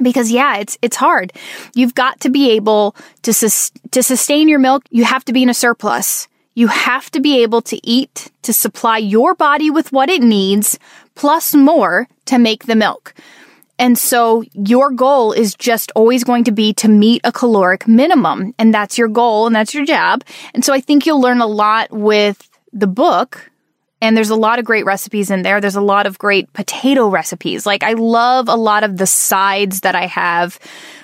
because yeah it's it's hard you've got to be able to sus- to sustain your milk you have to be in a surplus you have to be able to eat to supply your body with what it needs plus more to make the milk and so your goal is just always going to be to meet a caloric minimum. And that's your goal and that's your job. And so I think you'll learn a lot with the book. And there's a lot of great recipes in there. There's a lot of great potato recipes. Like I love a lot of the sides that I have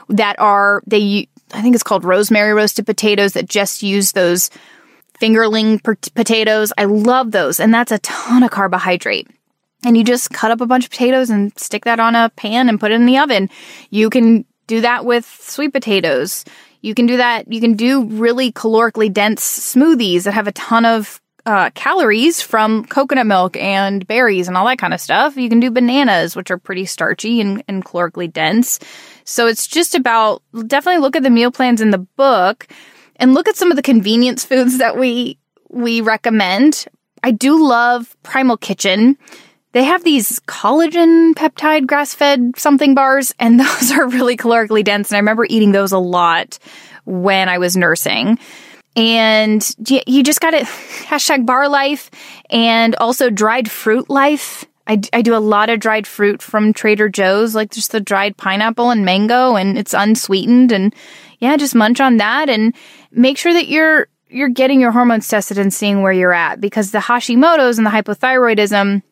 that are, they, I think it's called rosemary roasted potatoes that just use those fingerling potatoes. I love those. And that's a ton of carbohydrate and you just cut up a bunch of potatoes and stick that on a pan and put it in the oven. You can do that with sweet potatoes. You can do that. You can do really calorically dense smoothies that have a ton of uh, calories from coconut milk and berries and all that kind of stuff. You can do bananas, which are pretty starchy and, and calorically dense. So it's just about definitely look at the meal plans in the book and look at some of the convenience foods that we we recommend. I do love Primal Kitchen they have these collagen peptide grass fed something bars, and those are really calorically dense. And I remember eating those a lot when I was nursing. And you just got it. Hashtag bar life and also dried fruit life. I, I do a lot of dried fruit from Trader Joe's, like just the dried pineapple and mango, and it's unsweetened. And yeah, just munch on that and make sure that you're you're getting your hormones tested and seeing where you're at because the Hashimoto's and the hypothyroidism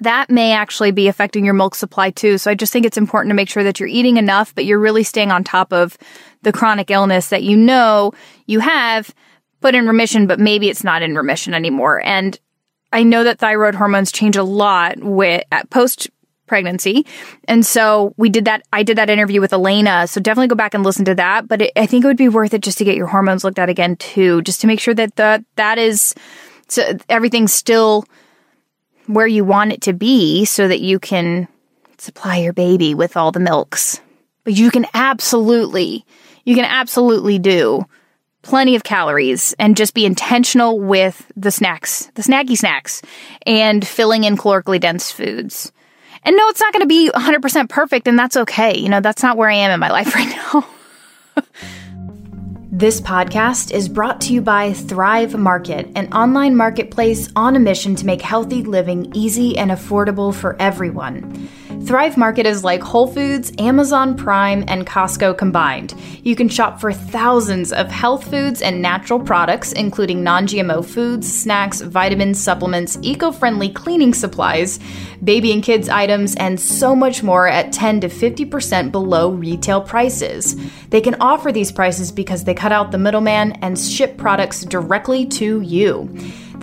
that may actually be affecting your milk supply too. So I just think it's important to make sure that you're eating enough, but you're really staying on top of the chronic illness that you know you have put in remission, but maybe it's not in remission anymore. And I know that thyroid hormones change a lot with post pregnancy. And so we did that. I did that interview with Elena. So definitely go back and listen to that. But it, I think it would be worth it just to get your hormones looked at again too, just to make sure that the, that is, so everything's still where you want it to be so that you can supply your baby with all the milks. But you can absolutely, you can absolutely do plenty of calories and just be intentional with the snacks, the snacky snacks, and filling in calorically dense foods. And no, it's not going to be 100% perfect, and that's okay. You know, that's not where I am in my life right now. This podcast is brought to you by Thrive Market, an online marketplace on a mission to make healthy living easy and affordable for everyone. Thrive Market is like Whole Foods, Amazon Prime, and Costco combined. You can shop for thousands of health foods and natural products, including non GMO foods, snacks, vitamins, supplements, eco friendly cleaning supplies, baby and kids items, and so much more at 10 to 50% below retail prices. They can offer these prices because they cut out the middleman and ship products directly to you.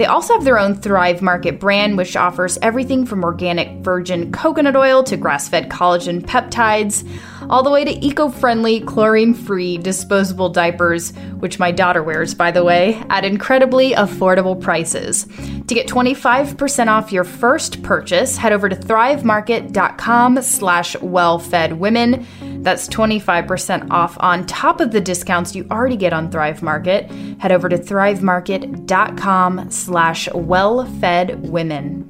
They also have their own Thrive Market brand, which offers everything from organic virgin coconut oil to grass fed collagen peptides, all the way to eco friendly, chlorine free disposable diapers, which my daughter wears, by the way, at incredibly affordable prices. To get 25% off your first purchase, head over to thrivemarket.com slash wellfedwomen. That's 25% off on top of the discounts you already get on Thrive Market. Head over to thrivemarket.com slash wellfedwomen.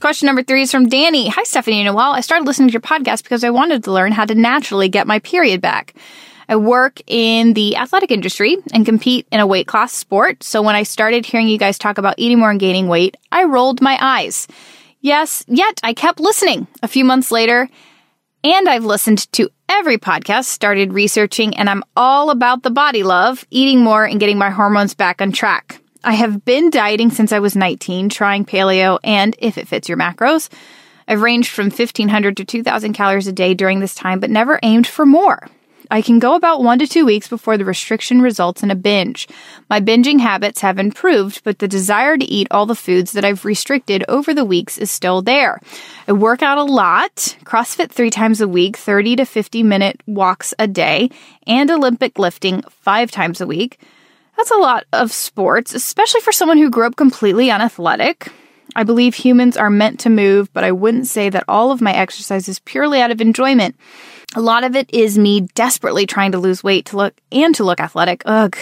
Question number three is from Danny. Hi, Stephanie and Noelle. I started listening to your podcast because I wanted to learn how to naturally get my period back. I work in the athletic industry and compete in a weight class sport. So when I started hearing you guys talk about eating more and gaining weight, I rolled my eyes. Yes, yet I kept listening. A few months later, and I've listened to every podcast, started researching, and I'm all about the body love, eating more, and getting my hormones back on track. I have been dieting since I was 19, trying paleo and, if it fits your macros, I've ranged from 1500 to 2000 calories a day during this time, but never aimed for more. I can go about one to two weeks before the restriction results in a binge. My binging habits have improved, but the desire to eat all the foods that I've restricted over the weeks is still there. I work out a lot, CrossFit three times a week, 30 to 50 minute walks a day, and Olympic lifting five times a week. That's a lot of sports, especially for someone who grew up completely unathletic. I believe humans are meant to move, but I wouldn't say that all of my exercise is purely out of enjoyment. A lot of it is me desperately trying to lose weight to look and to look athletic. Ugh.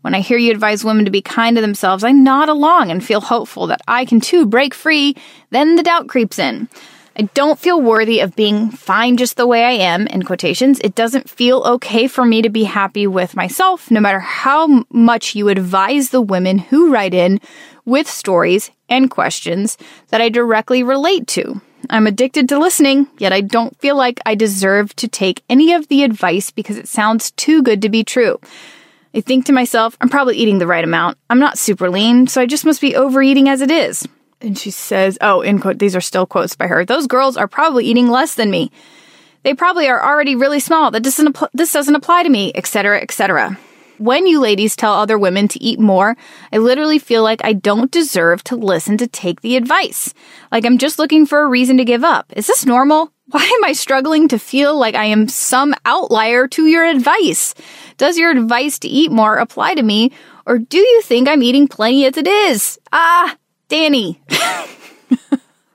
When I hear you advise women to be kind to themselves, I nod along and feel hopeful that I can too break free. Then the doubt creeps in. I don't feel worthy of being fine just the way I am, in quotations. It doesn't feel okay for me to be happy with myself, no matter how much you advise the women who write in with stories and questions that I directly relate to. I'm addicted to listening, yet I don't feel like I deserve to take any of the advice because it sounds too good to be true. I think to myself, I'm probably eating the right amount. I'm not super lean, so I just must be overeating as it is. And she says, oh, in quote, these are still quotes by her. Those girls are probably eating less than me. They probably are already really small. That doesn't, this doesn't apply to me, etc., etc when you ladies tell other women to eat more, I literally feel like I don't deserve to listen to take the advice. Like I'm just looking for a reason to give up. Is this normal? Why am I struggling to feel like I am some outlier to your advice? Does your advice to eat more apply to me, or do you think I'm eating plenty as it is? Ah, Danny.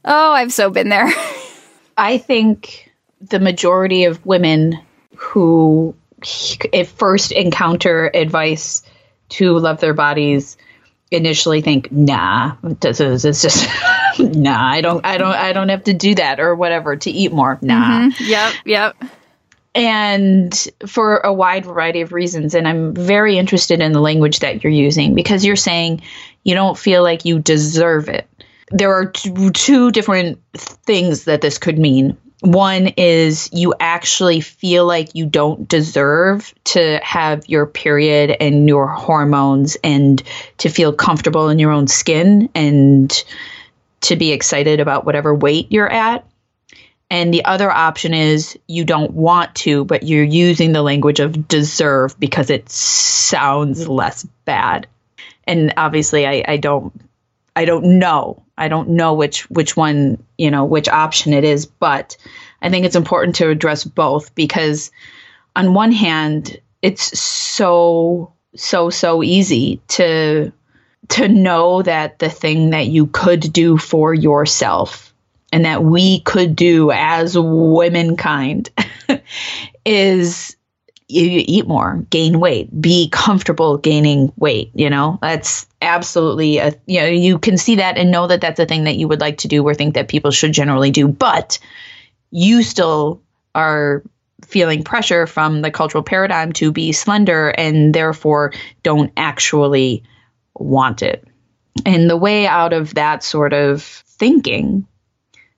oh, I've so been there. I think the majority of women who if first encounter advice to love their bodies initially think nah this is it's just nah i don't i don't i don't have to do that or whatever to eat more. Nah. Mm-hmm. yep yep. And for a wide variety of reasons and i'm very interested in the language that you're using because you're saying you don't feel like you deserve it. There are two different things that this could mean one is you actually feel like you don't deserve to have your period and your hormones and to feel comfortable in your own skin and to be excited about whatever weight you're at. And the other option is you don't want to, but you're using the language of deserve because it sounds less bad. And obviously I, I don't I don't know. I don't know which which one, you know, which option it is, but I think it's important to address both because on one hand, it's so so so easy to to know that the thing that you could do for yourself and that we could do as womankind is you eat more, gain weight, be comfortable gaining weight. You know, that's absolutely a, you know, you can see that and know that that's a thing that you would like to do or think that people should generally do. But you still are feeling pressure from the cultural paradigm to be slender and therefore don't actually want it. And the way out of that sort of thinking,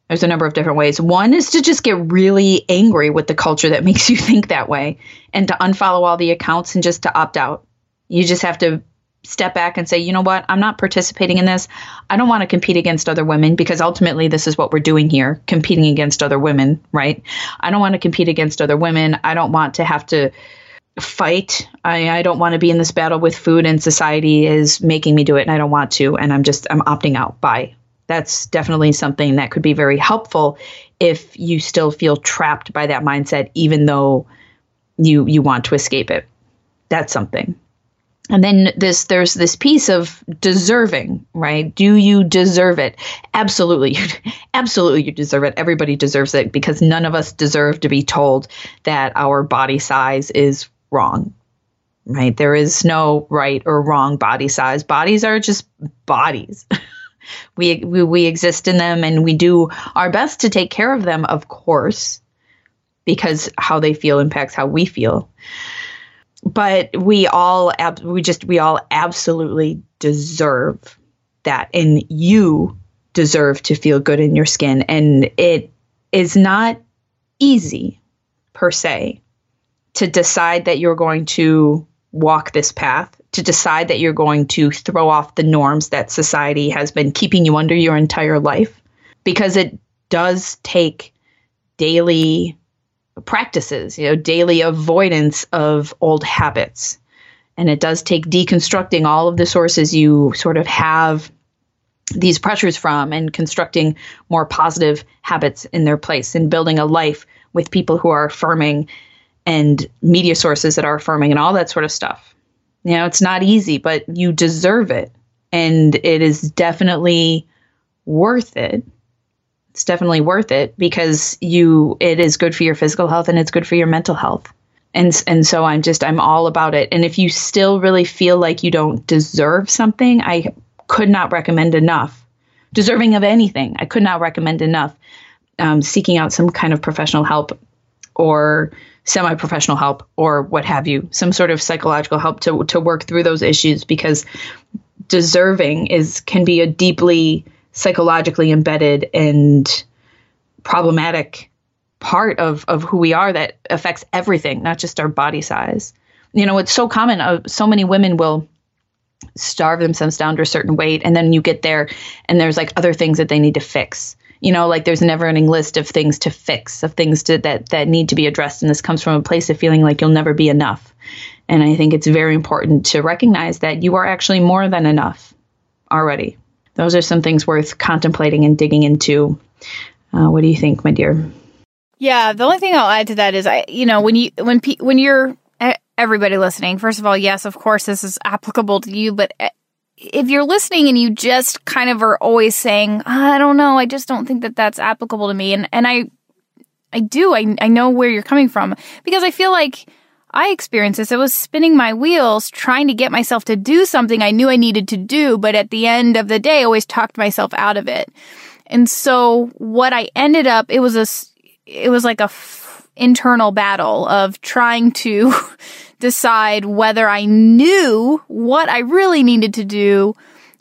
there's a number of different ways. One is to just get really angry with the culture that makes you think that way and to unfollow all the accounts and just to opt out. You just have to step back and say, you know what, I'm not participating in this. I don't want to compete against other women because ultimately this is what we're doing here competing against other women, right? I don't want to compete against other women. I don't want to have to fight. I, I don't want to be in this battle with food and society is making me do it and I don't want to. And I'm just, I'm opting out. Bye. That's definitely something that could be very helpful if you still feel trapped by that mindset, even though you, you want to escape it. That's something. And then this there's this piece of deserving right? Do you deserve it? Absolutely. Absolutely you deserve it. Everybody deserves it because none of us deserve to be told that our body size is wrong right? There is no right or wrong body size. Bodies are just bodies we, we we exist in them and we do our best to take care of them of course because how they feel impacts how we feel. But we all we just we all absolutely deserve that and you deserve to feel good in your skin. And it is not easy per se to decide that you're going to walk this path to decide that you're going to throw off the norms that society has been keeping you under your entire life because it does take daily practices, you know, daily avoidance of old habits. And it does take deconstructing all of the sources you sort of have these pressures from and constructing more positive habits in their place and building a life with people who are affirming and media sources that are affirming and all that sort of stuff. You know, it's not easy, but you deserve it. And it is definitely worth it it's definitely worth it because you it is good for your physical health and it's good for your mental health. And and so I'm just I'm all about it. And if you still really feel like you don't deserve something, I could not recommend enough. Deserving of anything, I could not recommend enough. Um, seeking out some kind of professional help or semi-professional help or what have you, some sort of psychological help to to work through those issues because deserving is can be a deeply psychologically embedded and problematic part of, of who we are that affects everything, not just our body size. You know, it's so common. Uh, so many women will starve themselves down to a certain weight, and then you get there, and there's like other things that they need to fix. You know, like there's a never-ending list of things to fix, of things to, that that need to be addressed, and this comes from a place of feeling like you'll never be enough. And I think it's very important to recognize that you are actually more than enough already those are some things worth contemplating and digging into. Uh, what do you think, my dear? Yeah, the only thing I'll add to that is, I, you know, when you when pe- when you're everybody listening, first of all, yes, of course, this is applicable to you, but eh, if you're listening and you just kind of are always saying, ah, I don't know, I just don't think that that's applicable to me, and and I I do, I I know where you're coming from because I feel like I experienced this. I was spinning my wheels trying to get myself to do something I knew I needed to do, but at the end of the day, I always talked myself out of it. And so what I ended up, it was a, it was like a internal battle of trying to decide whether I knew what I really needed to do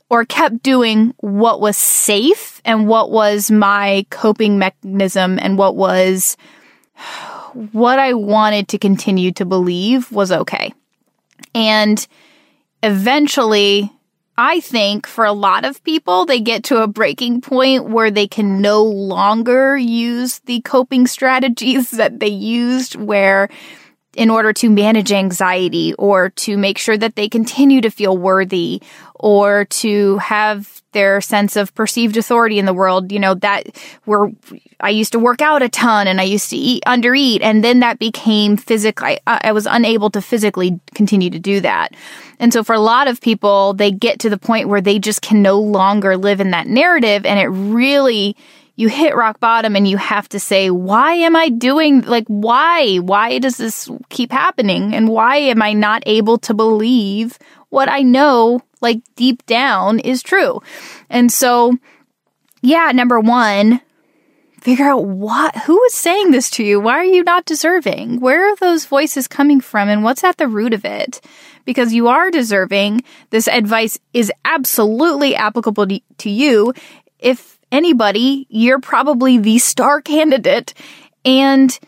or kept doing what was safe and what was my coping mechanism and what was what I wanted to continue to believe was okay. And eventually, I think for a lot of people, they get to a breaking point where they can no longer use the coping strategies that they used where in order to manage anxiety or to make sure that they continue to feel worthy or to have their sense of perceived authority in the world. You know, that where I used to work out a ton and I used to eat, undereat, and then that became physical. I, I was unable to physically continue to do that. And so for a lot of people, they get to the point where they just can no longer live in that narrative and it really you hit rock bottom and you have to say, why am I doing, like, why? Why does this keep happening? And why am I not able to believe what I know, like, deep down is true? And so, yeah, number one, figure out what, who is saying this to you? Why are you not deserving? Where are those voices coming from? And what's at the root of it? Because you are deserving. This advice is absolutely applicable to you. If anybody, you're probably the star candidate. And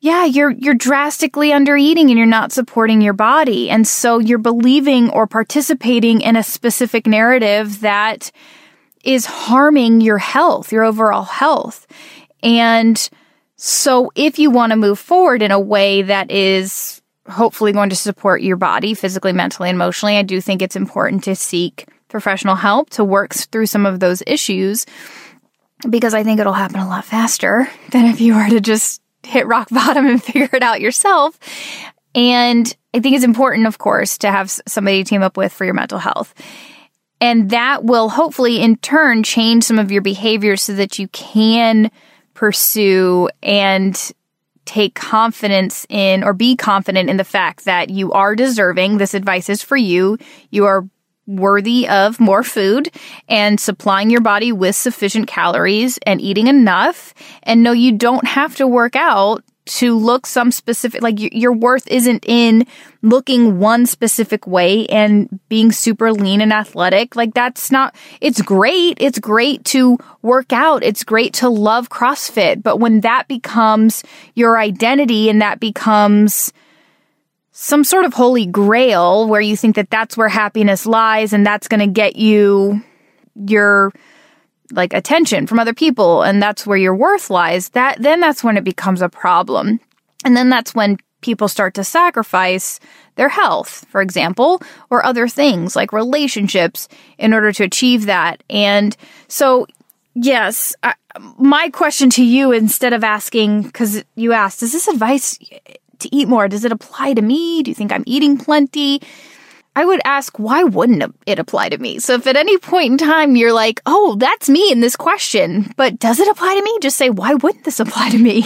yeah, you're you're drastically under eating and you're not supporting your body. And so you're believing or participating in a specific narrative that is harming your health, your overall health. And so if you want to move forward in a way that is hopefully going to support your body physically, mentally, and emotionally, I do think it's important to seek professional help to work through some of those issues because I think it'll happen a lot faster than if you were to just hit rock bottom and figure it out yourself. And I think it's important, of course, to have somebody to team up with for your mental health. And that will hopefully in turn change some of your behaviors so that you can pursue and take confidence in or be confident in the fact that you are deserving. This advice is for you. You are worthy of more food and supplying your body with sufficient calories and eating enough. And no, you don't have to work out to look some specific, like your worth isn't in looking one specific way and being super lean and athletic. Like that's not, it's great. It's great to work out. It's great to love CrossFit. But when that becomes your identity and that becomes, some sort of holy grail where you think that that's where happiness lies and that's going to get you your like attention from other people and that's where your worth lies that then that's when it becomes a problem and then that's when people start to sacrifice their health for example or other things like relationships in order to achieve that and so yes I, my question to you instead of asking because you asked is this advice to eat more. Does it apply to me? Do you think I'm eating plenty? I would ask, why wouldn't it apply to me? So if at any point in time you're like, oh, that's me in this question, but does it apply to me? Just say, why wouldn't this apply to me?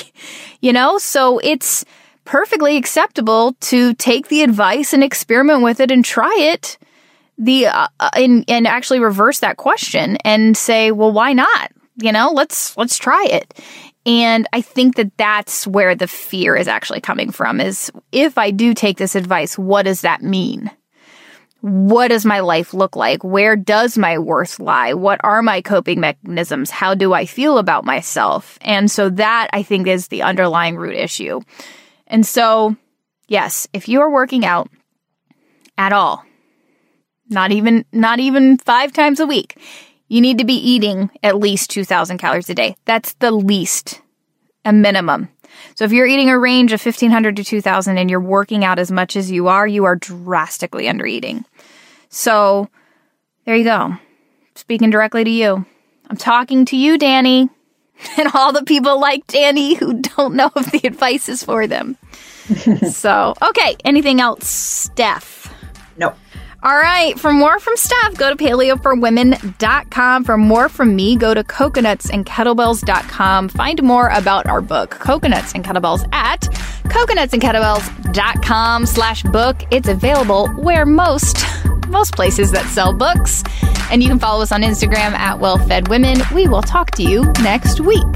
You know, so it's perfectly acceptable to take the advice and experiment with it and try it. The uh, uh and and actually reverse that question and say, well, why not? You know, let's let's try it. And I think that that's where the fear is actually coming from is if I do take this advice, what does that mean? What does my life look like? Where does my worth lie? What are my coping mechanisms? How do I feel about myself? And so that I think is the underlying root issue. And so, yes, if you are working out at all, not even not even 5 times a week, you need to be eating at least 2,000 calories a day. That's the least, a minimum. So if you're eating a range of 1,500 to 2,000 and you're working out as much as you are, you are drastically under eating. So there you go. Speaking directly to you. I'm talking to you, Danny, and all the people like Danny who don't know if the advice is for them. so, okay. Anything else, Steph? No. All right. For more from Steph, go to paleoforwomen.com. For more from me, go to coconutsandkettlebells.com. Find more about our book, Coconuts and Kettlebells, at coconutsandkettlebells.com slash book. It's available where most, most places that sell books. And you can follow us on Instagram at Well Fed Women. We will talk to you next week.